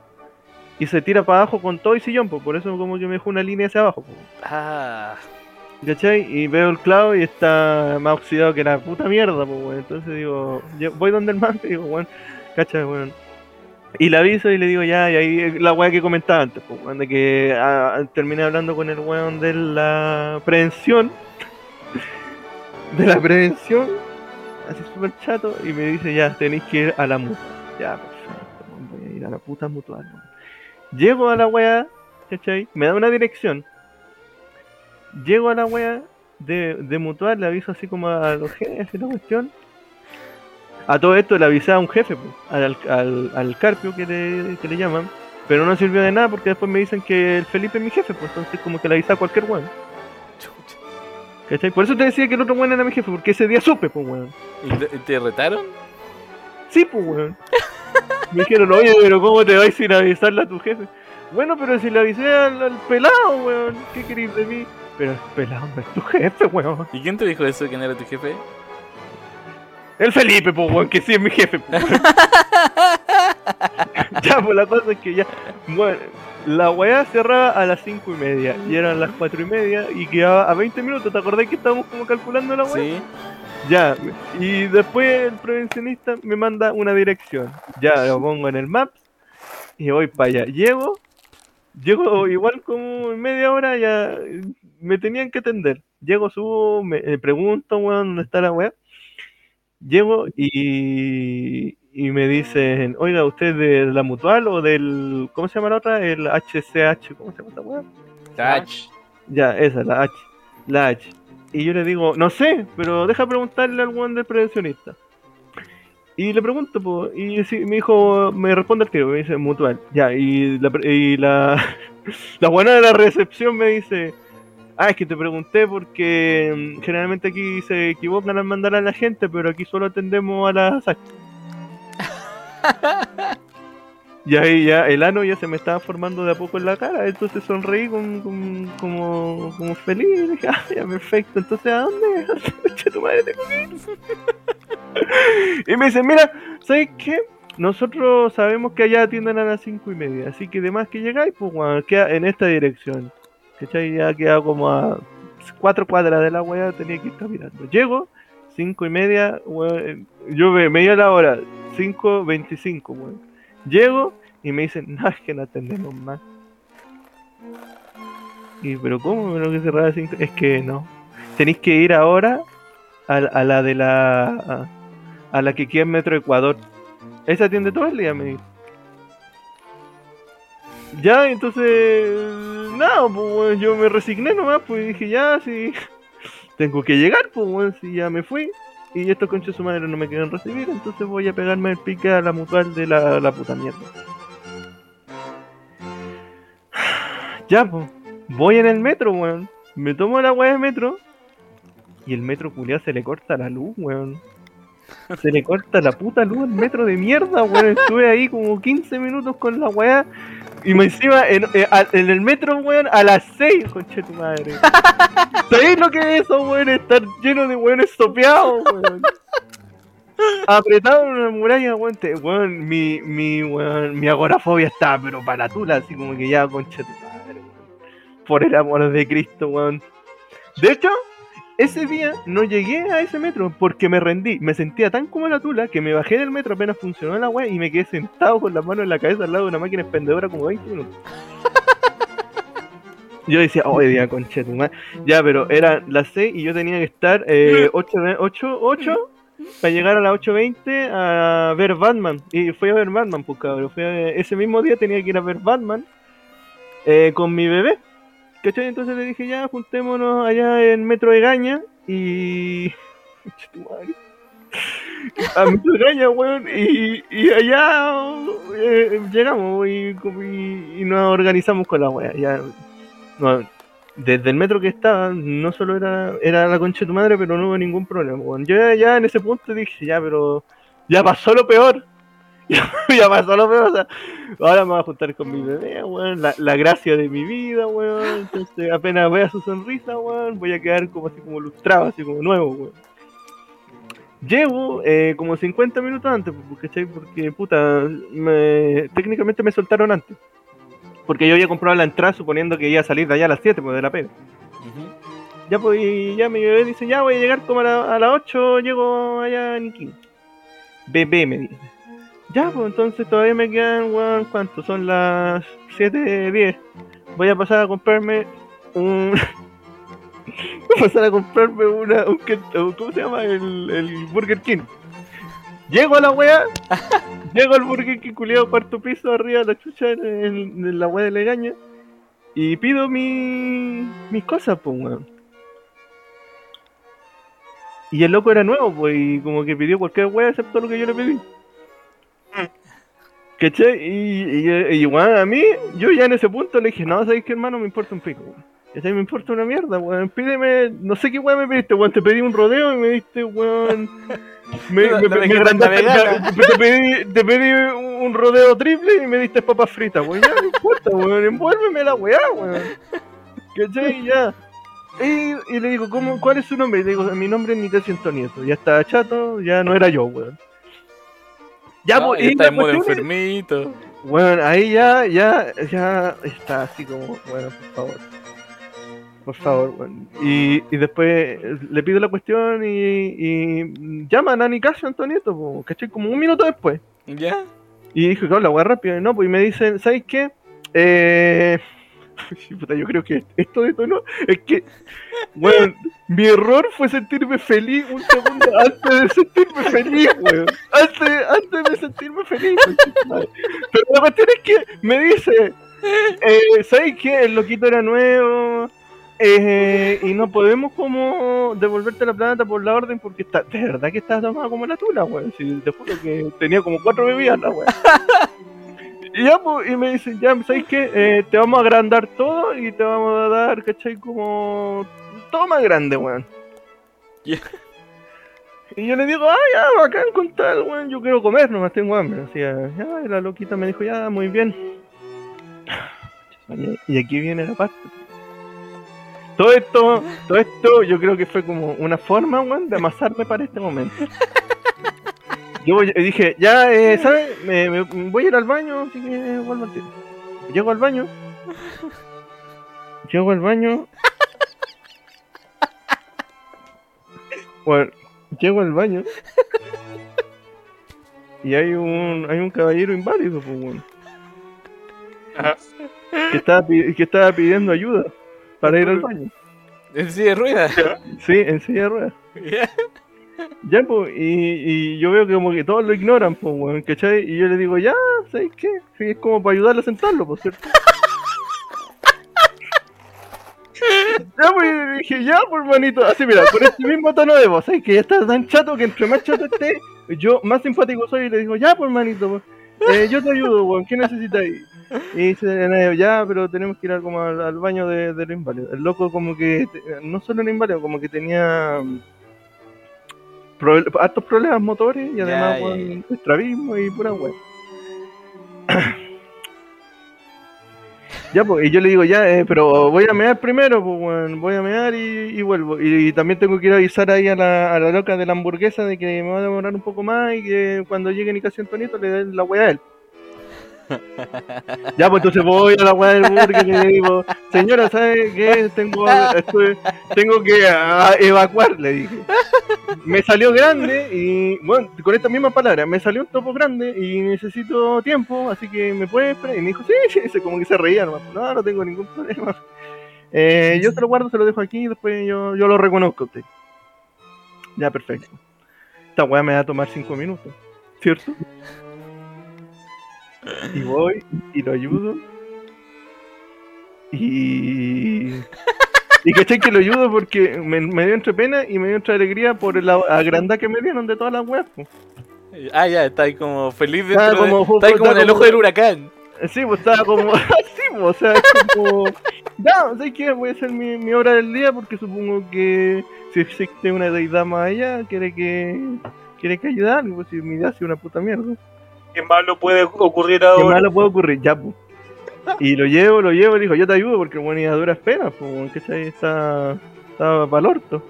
y se tira para abajo con todo el sillón, pues, por eso como que me dejó una línea hacia abajo, pues. Ah, ¿Cachai? Y veo el clavo y está más oxidado que la puta mierda, pues, weón. Entonces digo, yo voy donde el man y [laughs] digo, weón, cacha, weón. Y le aviso y le digo, ya, y ahí la weá que comentaba antes, pues, de que ah, terminé hablando con el weón de la prevención. De la prevención, así súper chato, y me dice, ya, tenéis que ir a la mutua. Ya, perfecto, voy a ir a la puta mutual. Llego a la weá, ¿cachai? Me da una dirección. Llego a la wea de, de mutual, le aviso así como a los jefes, la cuestión. A todo esto le avisé a un jefe, pues, al, al, al Carpio que le, que le llaman, pero no sirvió de nada porque después me dicen que el Felipe es mi jefe, pues entonces como que le avisé a cualquier weón. ¿Cachai? Por eso te decía que el otro weón era mi jefe, porque ese día supe, pues weón. ¿Y te, retaron? Sí, pues weón. Me dijeron, oye, pero ¿cómo te vais sin avisarle a tu jefe? Bueno, pero si le avisé al, al pelado, weón, ¿qué querés de mí? Pero el pelado no es tu jefe, weón. ¿Y quién te dijo eso? ¿Quién era tu jefe? El Felipe, pues, weón, que sí es mi jefe. weón. [laughs] [laughs] ya, pues la cosa es que ya. Bueno, la weá cerraba a las 5 y media. Y eran las 4 y media. Y quedaba a 20 minutos. ¿Te acordás que estábamos como calculando la weá? Sí. Ya. Y después el prevencionista me manda una dirección. Ya, lo pongo en el Maps. Y voy para allá. Llego. Llego igual como en media hora. Ya me tenían que atender. Llego, subo, me eh, pregunto, weón, dónde está la weá. Llego y, y me dicen, oiga, ¿usted es de la mutual o del. ¿Cómo se llama la otra? El HCH, ¿cómo se llama esta weá? Touch. Ya, esa, la H. La H. Y yo le digo, no sé, pero deja preguntarle al weón del prevencionista. Y le pregunto, po, y sí, me dijo, me responde el tiro, me dice mutual. Ya, y la, y la, [laughs] la buena de la recepción me dice, ah, es que te pregunté porque mm, generalmente aquí se equivocan al mandar a la gente, pero aquí solo atendemos a las H. [laughs] Y ahí ya el ano ya se me estaba formando de a poco en la cara, entonces sonreí con, con- como, como feliz, y dije, ah, ya perfecto, entonces ¿a dónde? [laughs] Concha tu madre, [laughs] y me dice, mira, ¿sabes qué? Nosotros sabemos que allá atienden a las cinco y media, así que además que llegáis, pues bueno, queda en esta dirección. ¿Cachai? Ya queda como a cuatro cuadras de la weá, tenía que ir caminando. Llego, cinco y media, weón, yo me veía la hora, 5.25, weón. Llego y me dicen, no, es que no atendemos más. Y, pero ¿cómo? ¿Pero que cerraba 5? Es que no. Tenéis que ir ahora a, a la de la. A, la que queda Metro Ecuador. Esa atiende todo el día, me dijo. Ya, entonces. Nada, pues yo me resigné nomás, pues dije, ya, sí. [laughs] Tengo que llegar, pues weón, si ya me fui. Y estos conchos su madre no me quieren recibir, entonces voy a pegarme el pique a la mutual de la, la puta mierda. [sighs] Ya, pues. Voy en el metro, weón. Me tomo la weá de metro. Y el metro culiado se le corta la luz, weón. [laughs] Se le corta la puta luz al metro de mierda, weón. Estuve ahí como 15 minutos con la weá. Y me encima en, eh, en el metro, weón, a las 6, conche tu madre. [laughs] ¿Sabéis lo que es eso, weón? Estar lleno de weones sopeados, weón. Apretado en una muralla, weón. te- weón, mi, mi, weón, mi agorafobia estaba, pero para la tula, así como que ya, conche tu madre, weón. Por el amor de Cristo, weón. De hecho, ese día no llegué a ese metro porque me rendí. Me sentía tan como la tula que me bajé del metro apenas funcionó la weá y me quedé sentado con las manos en la cabeza al lado de una máquina expendedora como 20 minutos. [laughs] Yo decía, oh, día tu madre. Ya, pero eran las 6 y yo tenía que estar eh, 8, 8, 8 para llegar a las 8.20 a ver Batman. Y fui a ver Batman, pues cabrón. Fui a- ese mismo día tenía que ir a ver Batman eh, con mi bebé. Entonces le dije, ya, juntémonos allá en Metro de Gaña y... [laughs] A Metro de Gaña, weón, y, y allá eh, llegamos y, y- nos organizamos con la wea. Ya, desde el metro que estaba, no solo era, era la concha de tu madre, pero no hubo ningún problema. weón. Yo ya, ya en ese punto dije, ya, pero ya pasó lo peor. [laughs] ya pasó lo peor, o sea, ahora me voy a juntar con mi bebé, weón, la, la gracia de mi vida, weón. Entonces apenas vea su sonrisa, weón, voy a quedar como así como lustrado, así como nuevo, weón. Llevo eh, como 50 minutos antes, pues, ¿cachai? Porque, puta, me- técnicamente me soltaron antes. Porque yo había comprado la entrada suponiendo que iba a salir de allá a las 7, pues de la pega. Ya, pues, y ya mi bebé dice, ya voy a llegar como a, la- a las 8, llego allá en Iquín. Bebé me dice. Ya, pues entonces todavía me quedan, weón, ¿cuánto? Son las 7, 10. Voy a pasar a comprarme un... [laughs] voy a pasar a comprarme una... Un, ¿Cómo se llama? El, el Burger King. Llego a la wea, [laughs] llego al Burger King culiado cuarto piso arriba de la chucha en, en- en la wea de Legaña y pido mi, mis cosas, pues, weón. Y el loco era nuevo, pues, y como que pidió cualquier wea excepto lo que yo le pedí. ¿Cachai? Y, y, y, a mí, yo ya en ese punto le dije, no, ¿sabes qué, hermano? Me importa un pico, weón. ¿Cachai? Me importa una mierda, weón. Pídeme, no sé qué weón me pediste, weón. Te pedí un rodeo y me diste, weón. [laughs] Me, te, pedí, te pedí un rodeo triple y me diste papas fritas, weón. Ya no importa, weón. Envuélveme la weá, weón. ¿Cachai? Ya. Y, y le digo, ¿cómo, ¿cuál es su nombre? Y le digo, mi nombre es Nicasio Antonieto. Ya estaba chato, ya no era yo, weón. Ya, No, pues, y y está enfermito. bueno, ahí ya, ya, ya está así como, bueno, por favor. Por favor, bueno. Y, y después le pido la cuestión y, y llaman a Nicasio Antonieto, po, ¿cachai? Como un minuto después. ¿Ya? Y dije, claro, la weá rápido, y no, pues y me dicen, ¿sabes qué? Eh... [laughs] yo creo que esto de es que, bueno, mi error fue sentirme feliz un segundo antes de sentirme feliz, weón. Antes, antes de sentirme feliz. Pero la cuestión es que me dice, eh, ¿sabes qué? El loquito era nuevo. eh, y no podemos como devolverte la plata por la orden porque está, de verdad que estás tomada como la tula, weón. Si te juro que tenía como cuatro bebidas weón. Y ya, pues, y me dicen, ya, ¿sabes qué? Eh, te vamos a agrandar todo y te vamos a dar, ¿cachai? Como todo más grande, weón. Ya. Y yo le digo, ah, ya, bacán con tal, weón, yo quiero comer, nomás tengo hambre. Así, ya, y la loquita me dijo, ya, muy bien. [sighs] Y aquí viene la parte. Todo esto, todo esto, yo creo que fue como una forma, weón, de amasarme para este momento. [laughs] Yo dije, ya, eh, ¿sabes? Me, me- voy a ir al baño, así que vuelvo al tiro. Llego al baño. Llego al baño. Bueno, llego al baño. Y hay un, hay un caballero inválido, pues. Ajá. que estaba, que estaba pidiendo ayuda para ir al baño. En silla de ruedas. Sí, en silla de ruedas. Ya, pues, y, y yo veo que como que todos lo ignoran, pues, weón, ¿cachai? Y yo le digo, ya, ¿sabes qué? Es como para ayudarle a sentarlo, pues, ¿cierto? [laughs] ya, pues, dije, ya, pues, hermanito, así, mira, con este mismo tono de voz, ¿sabes? Que ya está tan chato que entre más chato esté, yo más simpático soy y le digo, ya, pues, hermanito, pues, eh, yo te ayudo, weón, ¿qué necesitas? Y dice, "Eh, ya, pero tenemos que ir como al, baño de, del inválido. El loco como que, no solo era inválido, como que tenía proble- hartos problemas motores y además ya, weón, estrabismo y pura weá. [coughs] ya, pues, y yo le digo, ya, eh, pero voy a mear primero, pues, weón, voy a mear y, y vuelvo. Y, también tengo que ir a avisar ahí a la, a la loca de la hamburguesa de que me va a demorar un poco más y que cuando llegue Nicasio Antonito le den la weá a él. Ya, pues entonces voy a la weá del burger y le digo, señora, ¿sabe qué? Tengo, estoy- tengo que ah, evacuar, le dije. Me salió grande y, bueno, con estas mismas palabras, me salió un topo grande y necesito tiempo, así que me puede. Y me dijo, sí, sí, sí, como que se reía nomás. No, no tengo ningún problema. Eh, yo se lo guardo, se lo dejo aquí y después yo, yo lo reconozco a usted. Ya, perfecto. Esta weá me va a tomar cinco minutos, ¿cierto? Y voy y lo ayudo. Y. Y caché que lo ayudo porque me, me dio entre pena y me dio entre alegría por la agrandad que me dieron de todas las weas. Ah, ya, está ahí como feliz de- como- Está ahí como en el como- ojo del huracán. Sí, pues estaba como. [laughs] así, pues, o sea, es como. Ya, ¿sabes qué? Voy a hacer mi, mi hora del día porque supongo que si existe una deidad más allá, quiere que. Quiere que ayudar, y pues si mi ha sido una puta mierda. ¿Qué malo puede ocurrir ¿Qué ahora? malo puede ocurrir? Ya, pues. Y lo llevo, lo llevo, le dijo, yo te ayudo porque bueno, y a duras penas, pues, que está, está para el orto.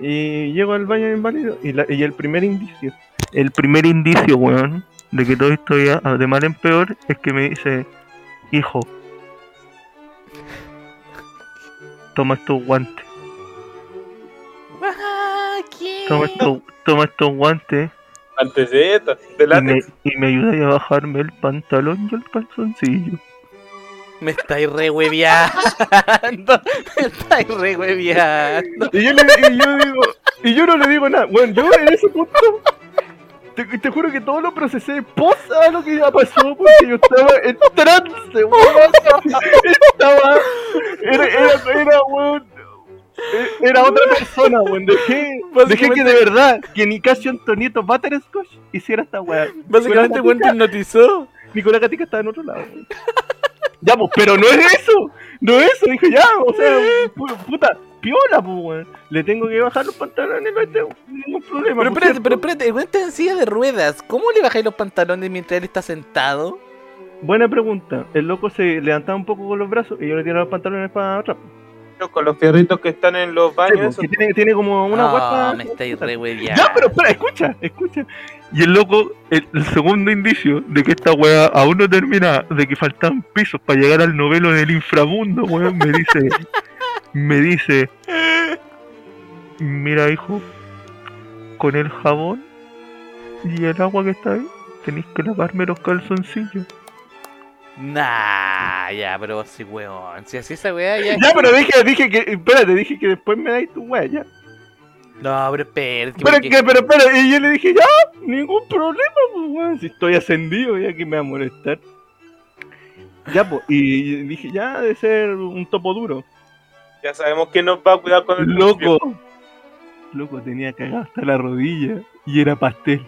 Y llego al baño de inválido y, la- y el primer indicio, el primer indicio, weón, de que todo esto ya de mal en peor es que me dice, hijo, toma estos guantes, toma estos, toma estos guantes Antes de esto, de y me, y me ayuda a bajarme el pantalón y el calzoncillo. Me estáis re hueveando. [laughs] Me estáis re hueveando. Y yo, le, y yo digo, y yo no le digo nada. Bueno, yo en ese punto, te, te juro que todo lo procesé post a lo que ya pasó, porque yo estaba en trance, weón. [laughs] Estaba, era, era, era, weón, era otra persona, weón. Dejé, dejé que de verdad, que Nicasio Antonito Butterscotch hiciera esta weá. Básicamente, weón, te hipnotizó. Nicolás Gatica estaba en otro lado. weón. Ya, pues, pero no es eso. No es eso. Dijo, ya, o sea, pu- puta, piola, pues, weón. Le tengo que bajar los pantalones, no tengo ningún problema. Pero espérate, pero espérate, el weón está en silla de ruedas. ¿Cómo le bajáis los pantalones mientras él está sentado? Buena pregunta. El loco se levantaba un poco con los brazos y yo le tiraba los pantalones para atrás. Con los fierritos que están en los Sí, baños. pues, eso. que tiene, tiene como una no, guapa. me estáis re. Ya, pero espera, escucha, escucha. Y el loco, el, el segundo indicio de que esta weá aún no termina, de que faltan pisos para llegar al novelo del inframundo, weón, me dice, me dice, mira hijo, con el jabón y el agua que está ahí, tenéis que lavarme los calzoncillos. Nah, ya, pero sí, weón. Si así esa weá ya. Ya, pero dije, dije que, espérate, dije que después me dais tu weá, ya. No, pero espérate. que Pero, porque- que, pero, espera, y yo le dije, ya, ningún problema, pues, weón, si estoy ascendido, ya que me va a molestar. Ya, pues, y dije, ya, debe ser un topo duro. Ya sabemos quién nos va a cuidar con el Loco, loco, tenía cagado hasta la rodilla y era pastel.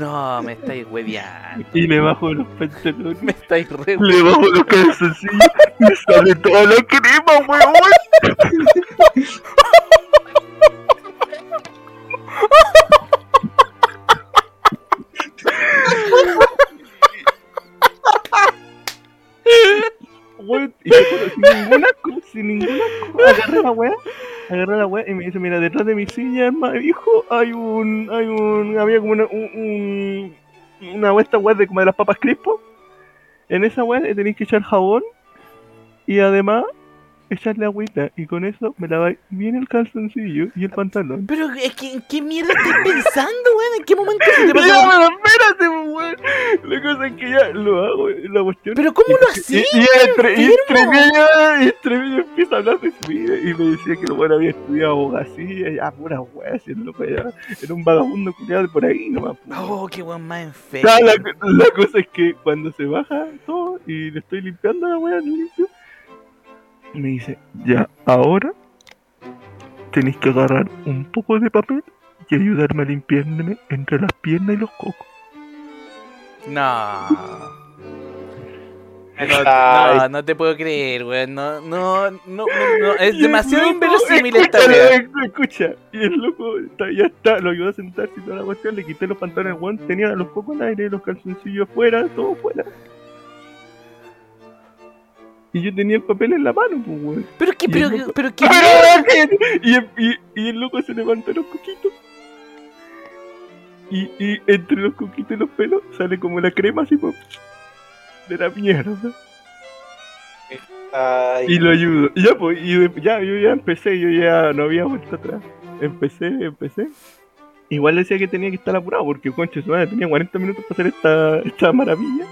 No, me estáis hueveando. Y le bajo los pantalones, Me estáis re le bajo los calzoncillos, me sale toda la crema, weón. Weón, y sin ninguna cosa, sin ninguna agarré la weá, agarré la weá y me dice, mira, detrás de mi silla, hermano, hijo, hay un, hay un, había como una, un, un- una de como de las papas crispo. En esa weá tenéis que echar jabón y además echarle agüita y con eso me laváis bien el calzoncillo y el pantalón. Pero es que, ¿en qué mierda estás pensando, weón? ¿En qué momento se te [laughs] Ya, pasó? pero espérate, weón. La cosa es que ya lo hago, la cuestión. Pero ¿cómo lo Y, hacías? y entre, y y medio empieza a hablar de su vida y me decía que el weón había estudiado abogacía, ya pura weá, si ya era un vagabundo culiado de por ahí nomás. pues. Oh, qué weón más enfermo. Ya, la, la cosa es que cuando se baja todo y le estoy limpiando la weá, limpio, me dice, ya, ahora tenéis que agarrar un poco de papel y ayudarme a limpiarme entre las piernas y los cocos. No. No, no te puedo creer, weón. No, no, no, no, no, Es demasiado loco, inverosímil esta escucha, weá. Escucha. Y el loco está- ya está, lo ayudó a sentarse y toda la cuestión, le quité los pantalones, weón, tenía los cocos al aire, los calzoncillos afuera, todo fuera. Y yo tenía el papel en la mano, pues, weón. Pero qué, Y pero, loco- pero qué. [laughs] y, el- y, y el loco se levanta los coquitos. Y, y entre los coquitos y los pelos sale como la crema así, pues, de la mierda. ay, Y lo ayudo. Y ya, pues, y de- ya, yo ya empecé, yo ya no había vuelto atrás. Empecé, empecé. Igual decía que tenía que estar apurado porque, concha, su madre tenía 40 minutos para hacer esta, esta maravilla.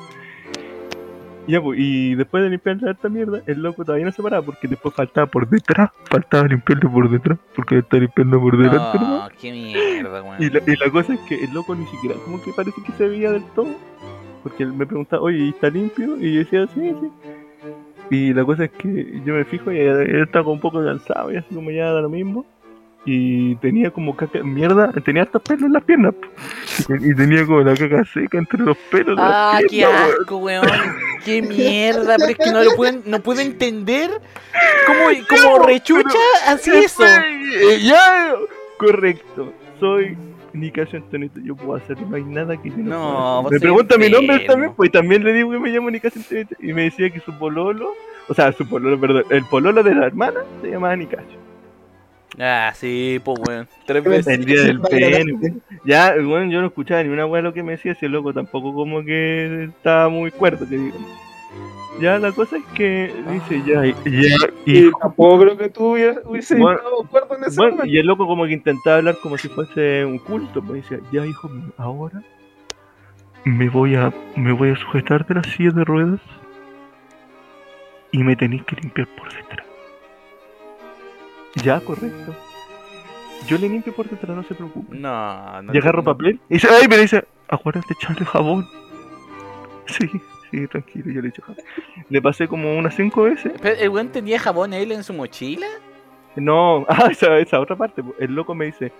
Y Ya, pues, y después de limpiar toda esta mierda, el loco todavía no se paraba porque después faltaba por detrás. Faltaba limpiarle por detrás porque está limpiando por delante. ¿no? No, qué mierda, weón. Y la, y la cosa es que el loco ni siquiera como que parece que se veía del todo. Porque él me preguntaba, oye, ¿y ¿está limpio? Y yo decía, sí, sí. Y la cosa es que yo me fijo y él estaba como un poco cansado y así como ya da lo mismo. Y tenía como caca, mierda, tenía hasta pelos en las piernas. Y, y tenía como la caca seca entre los pelos Ah, las qué piernas, asco, weón. Qué mierda, pero es que no lo pueden, no puedo entender cómo, [laughs] cómo rechucha así eso. Ya, correcto. Soy Nicasio Antonito, yo puedo hacer, no hay nada que yo no, No, Me pregunta mi nombre también, pues también le digo que me llamo Nicasio Antonito. Y me decía que su pololo, o sea, su pololo, perdón, el pololo de la hermana se llamaba Nicasio. Ah, sí, pues weón. Tres El veces. El día del pene. Ya, bueno, yo no escuchaba ni una weá lo que me decía, si el loco tampoco como que estaba muy cuerdo, que digo. Ya, la cosa es que dice, ya, ya, y tampoco creo que tú Bueno, estado de acuerdo en ese Bueno, momento. y el loco como que intentaba hablar como si fuese un culto, pues decía, ya hijo mío, ahora me voy a me voy a sujetar de la silla de ruedas y me tenéis que limpiar por detrás. Ya, correcto. Yo le limpio por detrás, no se preocupe. No, no. y agarro no. papel y dice, ay, me dice, acuérdate de echarle jabón. [laughs] Sí, sí, tranquilo, yo le echo jabón. Le pasé como unas cinco veces Pero, ¿El weón tenía jabón él en su mochila? No, [laughs] ah, esa, esa otra parte. El loco me dice,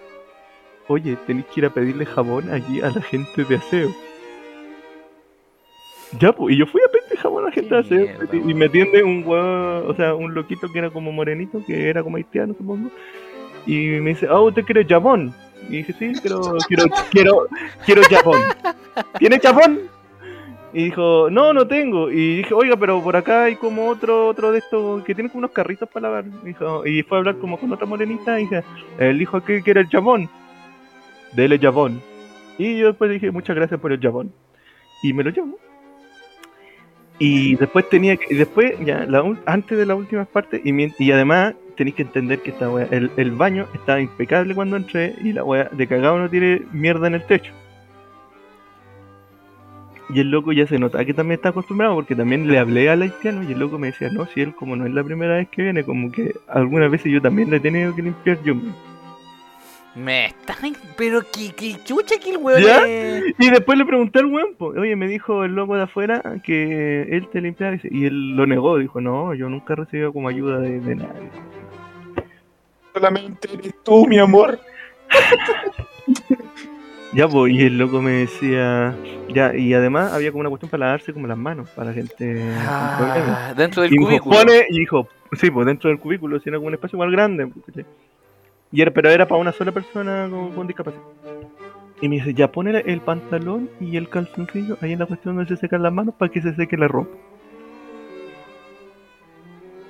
oye, tenéis que ir a pedirle jabón allí a la gente de aseo. Ya, pues, y yo fui a jabón a la gente y, y me atiende un huevo, o sea, un loquito que era como morenito, que era como haitiano, supongo. Y me dice, ah, ¿usted quiere jabón? Y dije, sí, quiero, quiero, quiero, quiero jabón. ¿Tiene jabón? Y dijo, no, no tengo. Y dije, oiga, pero por acá hay como otro otro de estos que tiene como unos carritos para lavar. Dijo, y fue a hablar como con otra morenita y dije, él dijo que quiere el jabón. Dele jabón. Y yo después dije, muchas gracias por el jabón. Y me lo llevo. Y después tenía que, y después, ya, la, antes de las últimas partes, y, y además tenéis que entender que esta wea, el, el baño estaba impecable cuando entré y la wea de cagado no tiene mierda en el techo. Y el loco ya se notaba que también está acostumbrado porque también le hablé al haitiano y el loco me decía, no, si él como no es la primera vez que viene, como que algunas veces yo también le he tenido que limpiar yo mismo. Me están. Pero que, que chucha que el weón. Y después le pregunté al weón, po, oye, me dijo el loco de afuera que él te limpiaba y él lo negó, dijo, no, yo nunca he recibido como ayuda de, de nadie. Solamente eres tú, mi amor. [laughs] Ya, pues, y el loco me decía, ya, y además había como una cuestión para lavarse como las manos, para la gente. Ah, dentro del Y me dijo, cubículo. pone, y dijo, sí, pues dentro del cubículo, si era como un espacio igual grande. Y era, pero era para una sola persona con, con discapacidad. Y me dice, ya pone el pantalón y el calzoncillo ahí en la cuestión donde se secan las manos para que se seque la ropa.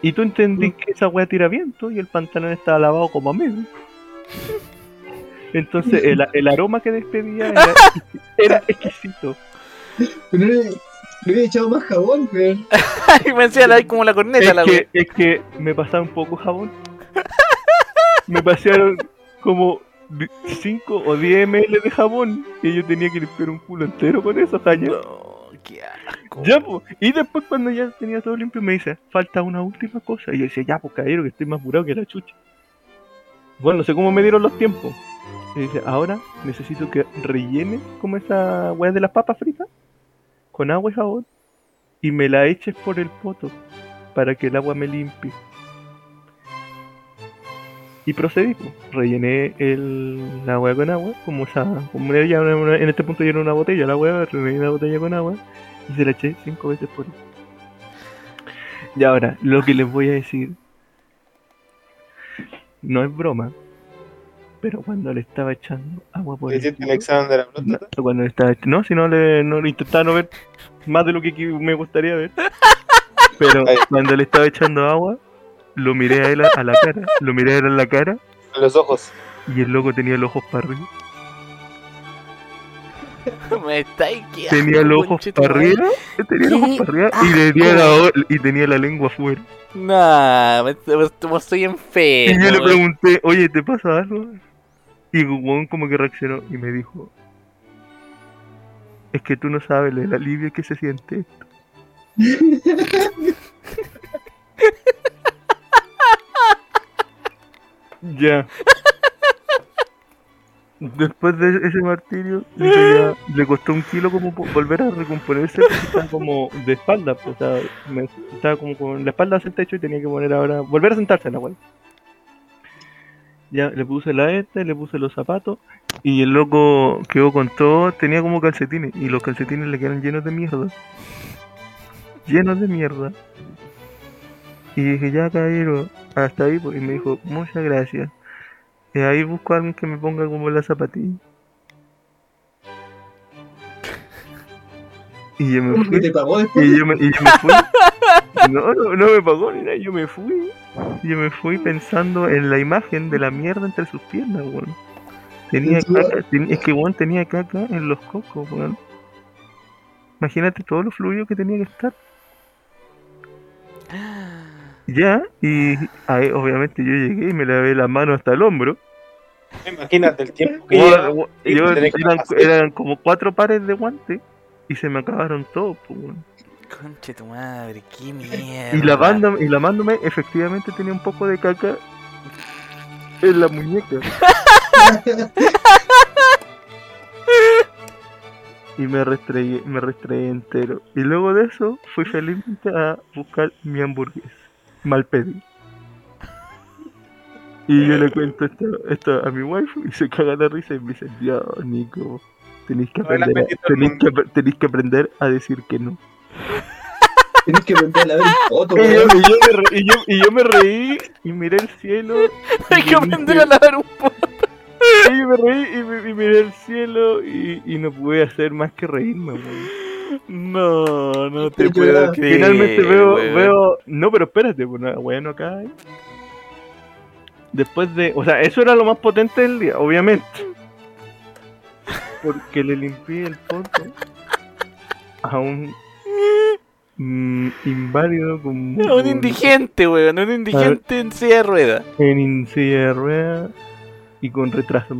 Y tú entendí que esa weá tira viento y el pantalón estaba lavado como a medio. Entonces el, el aroma que despedía era, [laughs] era exquisito. Pero no era- Le hubiera echado más jabón, weón. [laughs] y me decía la como la corneta, Es la que, wea. es que me pasaba un poco jabón. [laughs] Me pasaron como 5 o 10 ml de jabón y yo tenía que limpiar un culo entero con eso, caña. No, qué asco. Ya, po. Y después cuando ya tenía todo limpio me dice, falta una última cosa. Y yo decía, ya, pues caballero, que estoy más apurado que la chucha. Bueno, no sé cómo me dieron los tiempos. Y dice, ahora necesito que rellene como esa weá de las papas fritas con agua y jabón y me la eches por el poto para que el agua me limpie. Y procedí, pues. rellené el, la agua con agua, como esa, como ya una- en este punto ya era una botella, la agua, rellené la botella con agua y se la eché cinco veces por ahí. Y ahora, lo que les voy a decir no es broma, pero cuando le estaba echando agua por ¿Le el el examen de la no, próstata? cuando le estaba no, si no le no le intentaba no ver más de lo que me gustaría ver. [laughs] Pero cuando le estaba echando agua, lo miré a él a, a la cara, lo miré a él a la cara los ojos. y el loco tenía los ojos para arriba. [laughs] Me estáis Tenía los ojos para arriba, tenía los ojos para arriba y tenía la, o- y tenía la lengua afuera. Nah, me, me- me soy Y yo le weón. pregunté, oye, ¿te pasa algo? Y Gugón como que reaccionó y me dijo, es que tú no sabes el alivio que se siente esto. [laughs] ya. Después de ese martirio, ya, le costó un kilo como volver a recomponerse estaba como de espalda, o sea, me- estaba como con la espalda hacia el techo y tenía que poner ahora, volver a sentarse en la cual. Ya le puse la esta, le puse los zapatos y el loco quedó con todo, tenía como calcetines y los calcetines le quedaron llenos de mierda. Llenos de mierda. Y dije, ya caballero, hasta ahí, pues, y me dijo, muchas gracias. Y ahí busco a alguien que me ponga como la zapatilla. Y yo me ¿Cómo que fui. te pagó después? Y yo me, y yo me fui. [laughs] No, no, no me pagó ni nada, yo me fui. Yo me fui pensando en la imagen de la mierda entre sus piernas, weón. Tenía caca, ten- es que weón tenía caca en los cocos, weón. Imagínate todo lo fluido que tenía que estar. [gasps] Ya, y ahí obviamente yo llegué y me lavé las manos hasta el hombro. Imagínate el tiempo que y yo- que eran, como cuatro pares de guantes y se me acabaron todos, pues. Conche tu madre, qué mierda. Y lavándome, y lavándome, efectivamente tenía un poco de caca en la muñeca. [laughs] Y me restregué, me restregué entero. Y luego de eso fui felizmente a buscar mi hamburguesa. Mal pedido. Y yo le cuento esto, esto a mi wife y se caga de risa y me dice, Dios, Nico, tenéis que No la aprender, a, tenéis que, tenéis que aprender a decir que no. Tenés que aprender a ver un foto, Y yo, y yo me re- y yo- y yo me reí y miré el cielo. Hay que aprender a lavar un poco. Y yo me reí y, me- y miré el cielo y, y no pude hacer más que reírme, weón. No, no te Yo puedo creer. Finalmente veo, weón. veo. No, pero espérate, pues no, bueno acá. ¿eh? Después de. O sea, eso era lo más potente del día, obviamente. Porque le limpié el poto a un mm, inválido como. Un indigente, weón. Un indigente en silla de rueda. en silla de ruedas y con retraso.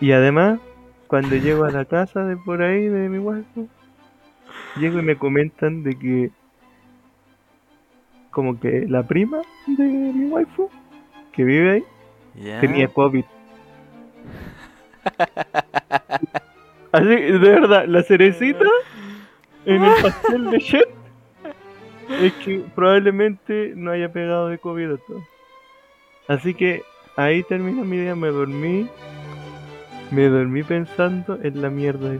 Y además, cuando llego a la casa de por ahí de mi waifu, llego y me comentan de que como que la prima de mi waifu que vive ahí tenía COVID. Así, de verdad, la cerecita en el pastel de Shet es que probablemente no haya pegado de COVID a todo. Así que ahí termina mi día, me dormí, me dormí pensando en la mierda.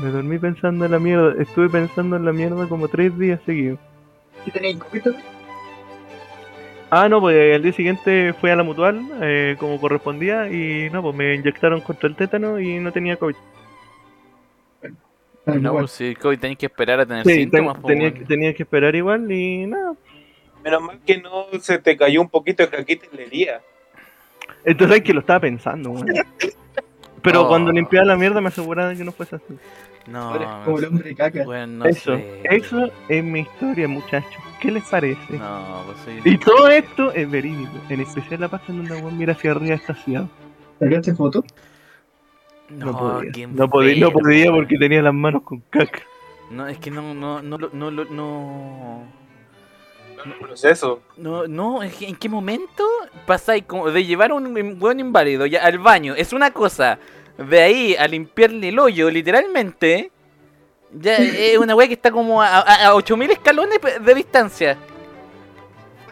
Me dormí pensando en la mierda, estuve pensando en la mierda como tres días seguidos. ¿Qué tenéis copito? Ah, no, pues el día siguiente fui a la mutual eh, como correspondía y no, pues me inyectaron contra el tétano y no tenía COVID. No, igual. pues si COVID tenés que esperar a tener Sí, ten- síntomas. tenía, weón. tenía que esperar igual y nada. Menos mal que no se te cayó un poquito de caquita en la herida. Entonces es que lo estaba pensando, weón. [laughs] Pero Oh. cuando limpiaba la mierda me aseguraba de que no fuese así. No, como el hombre caca. bueno, no eso, sé. eso es mi historia, muchachos. ¿Qué les parece? No, pues soy... Y todo esto es verídico. En especial la parte donde weón mira hacia arriba estaciado. ¿Sacaste foto? No, No, podía. qué No podía, no enfermo. podía porque tenía las manos con caca. No, es que no, no, no, lo- no, lo- no, No, no es eso. no, no, ¿en qué momento pasáis como de llevar a un buen inválido ya al baño? Es una cosa, de ahí a limpiarle el hoyo, literalmente, ya [laughs] es una weá que está como a, a, a 8000 escalones de distancia.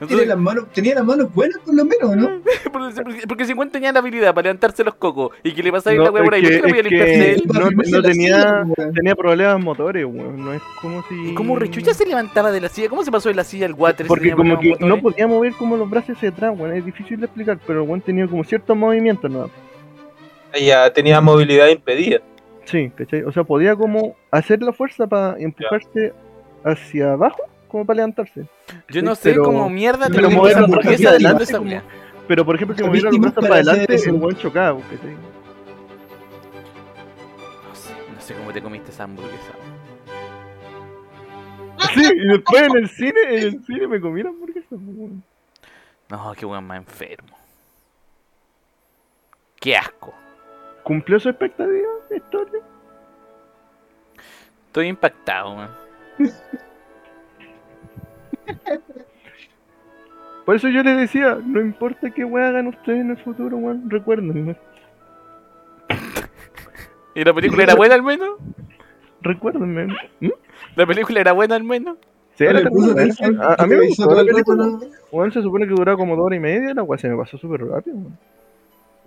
Tiene Entonces, las manos, tenía las manos buenas por lo menos, ¿no? [laughs] porque, porque- porque si Juan tenía la habilidad para levantarse los cocos y que le pasara No, la weá por ahí, es ¿por qué no que- no- no la tenía- silla. Tenía problemas motores, weón. No es como si. ¿Y cómo Rechucha se levantaba de la silla? ¿Cómo se pasó de la silla al water? si Porque tenía como que problemas no motores? podía mover como los brazos hacia atrás, weón. Es difícil de explicar, pero weón tenía como ciertos movimientos, ¿no? Ella tenía movilidad impedida. Sí, ¿cachai? O sea, podía como hacer la fuerza para empujarse hacia abajo, como para levantarse. Yo no sé pero- cómo mierda pero te mover los brazos hacia delante de adelante esa como-. Pero por ejemplo, Son moviera los brazos para adelante, hacer el eso. weón chocaba, ¿cachai? No sé, no sé cómo te comiste esa hamburguesa. Sí, y después en el cine, en el cine me comí la hamburguesa, pues, weón. No, qué weón más enfermo. Qué asco. ¿Cumplió su expectativa de historia? Estoy impactado, weón. [laughs] Por eso yo les decía, no importa qué weá hagan ustedes en el futuro, weón, recuérdenme. ¿Y la película era buena al menos? Recuérdenme. ¿Mm? ¿La película era buena al menos? Sí, era a, a mí me gustó la película. Weón, se supone que duraba como dos horas y media, la weá se me pasó súper rápido, weón.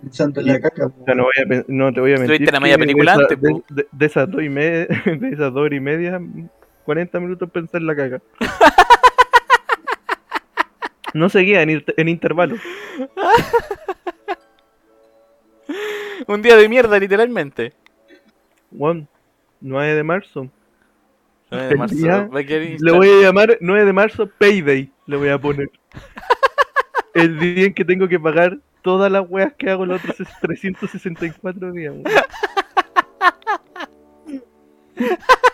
Pensando en la caca. O sea, no, voy a, no te voy a mentir. Estuviste la media película de antes, de- de esas dos y media, [laughs] de esas dos horas y media, 40 minutos pensé en la caca. [laughs] No seguía en, en intervalos. [laughs] Un día de mierda, literalmente. Weón, 9 de marzo. Nueve de marzo, va a Le voy a llamar 9 de marzo Payday. Le voy a poner. [laughs] El día en que tengo que pagar todas las weas que hago los otros 364 días. weón. [laughs]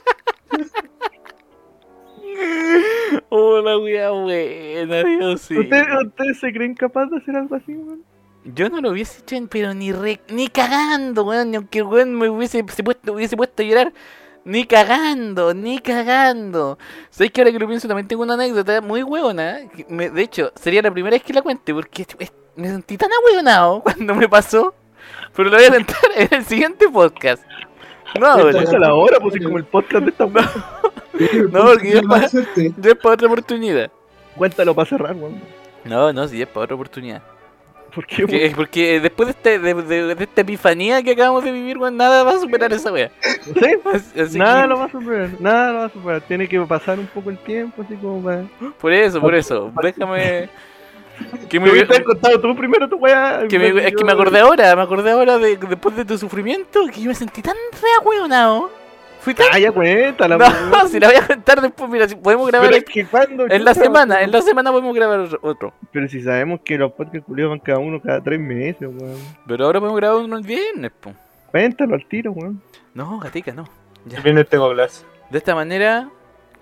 La wea buena, Dios [laughs] sí. ¿Ustedes, ¿Ustedes se creen capaces de hacer algo así, weón? Yo no lo hubiese hecho, pero ni re- ni cagando, weón. Ni aunque el weón me hubiese, se puesto, hubiese puesto a llorar. Ni cagando, ni cagando. ¿Sabes que ahora que lo pienso también tengo una anécdota muy hueona? me- de hecho, sería la primera vez que la cuente porque me sentí tan ahueonado [laughs] cuando me pasó. Pero lo voy a contar [laughs] en el siguiente podcast. No ahora. Déjala ahora, pues es como el podcast de esta. [laughs] No, porque [laughs] ya es para otra oportunidad. Cuéntalo para cerrar, weón. No, no, sí, es para otra oportunidad. ¿Por qué, Porque, porque después de, este, de, de- de esta epifanía que acabamos de vivir, weón, nada va a superar esa weón? ¿Sí? [laughs] Así- así Nada que- lo va a superar, nada lo va a superar. Tiene que pasar un poco el tiempo, así como para. Por eso, por eso. Déjame. Que me, hubieras contado tú primero tu weá. que me- es que me acordé ahora, me acordé ahora de después de tu sufrimiento que yo me sentí tan reahueonado. Fui tan. Ah, ya cuéntala, No, weón. [laughs] si la voy a contar después, mira, si podemos grabar Pero es que cuando. en la semana, en la semana podemos grabar otro-. Pero si sabemos que los podcasts culiados van cada uno cada tres meses, weón. Pero ahora podemos grabar uno el viernes, po. Cuéntalo al tiro, weón. No, gatica, no. Ya. El viernes tengo clase. De esta manera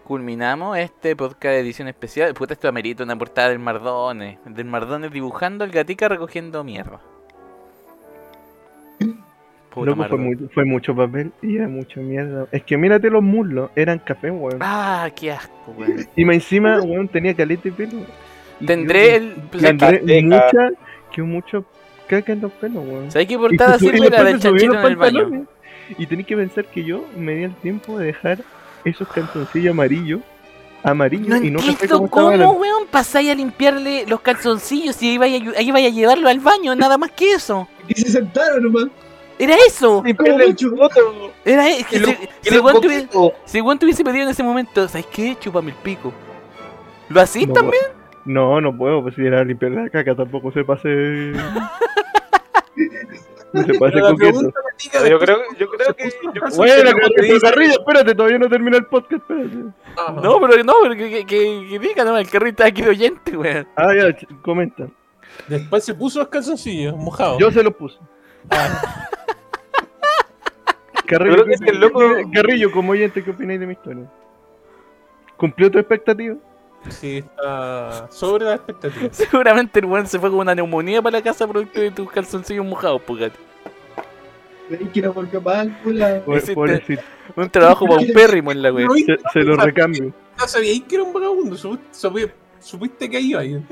culminamos este podcast de edición especial. Puta, esto amerita una portada del Mardones. Del Mardones dibujando al gatica recogiendo mierda. Puta Loco, fue, muy- fue mucho papel y era mucha mierda. Es que mírate los muslos, eran café, weón. Ah, qué asco, weón. [laughs] Y más encima, weón, tenía caleta de pelo. Y Tendré el. Tendré mucha, que mucho caca en los pelos, weón. ¿Sabes qué Y portada [laughs] y la después del chanchito los en el baño? pantalones. Y tenés que pensar que yo me di el tiempo de dejar esos calzoncillos amarillos, amarillos No y no entiendo como cómo, estaban. weón, pasáis a limpiarle los calzoncillos y ahí vaya a llevarlo al baño, nada más que eso. Y se sentaron nomás. Era eso. El chupoto. Era eso. Si, si- weón tuviese- si pedido en ese momento, ¿sabes qué? Chúpame el pico. ¿Lo hacís No, también? No, no puedo, pues si era limpiar la caca tampoco se pase. [laughs] no se pase Gatica, Yo creo, yo creo que. Yo Bueno, que Carrillo, te dice- Carrillo, espérate, todavía no termina el podcast, espérate. Ah, No, pero no, pero que, que, que, que diga, no, el carrito está aquí de oyente, weón. Ah, ya, comenta. Después se puso los calzoncillos mojados. Yo se los puse. [laughs] Carrillo, Yo creo que es que el loco- Carrillo, como oyente, ¿qué opináis de mi historia? ¿Cumplió tu expectativa? Sí, está sobre la expectativa. [laughs] Seguramente el weón se fue con una neumonía para la casa producto de tus calzoncillos mojados, que era porque Pobrecito, Un trabajo [laughs] paupérrimo en la wea. No, se, se lo recambio. no sabíais que era un vagabundo, supi- supi- supiste que iba ahí.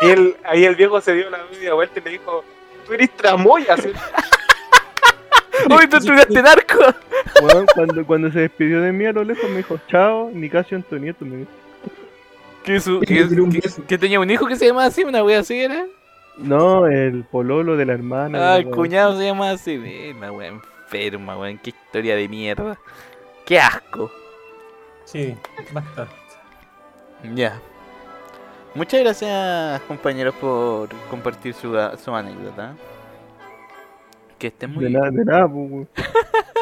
Y el, ahí el viejo se dio la media vuelta y le dijo, tú eres tramoya. ¿sí? [laughs] ¡Uy, tú estudiaste narco! [laughs] Weón, cuando, cuando se despidió de mí a lo lejos me dijo, chao, Nicasio Antonieto, me dijo. ¿Que, su, [laughs] que, que- que tenía un hijo que se llamaba así, una wea así era. No, el pololo de la hermana. Ah, el cuñado se llama así. La wea enferma, weón. Qué historia de mierda. Qué asco. Sí, bastante. Ya. Muchas gracias, compañeros, por compartir su, su anécdota. Que estén muy De nada, de nada, pues. [laughs]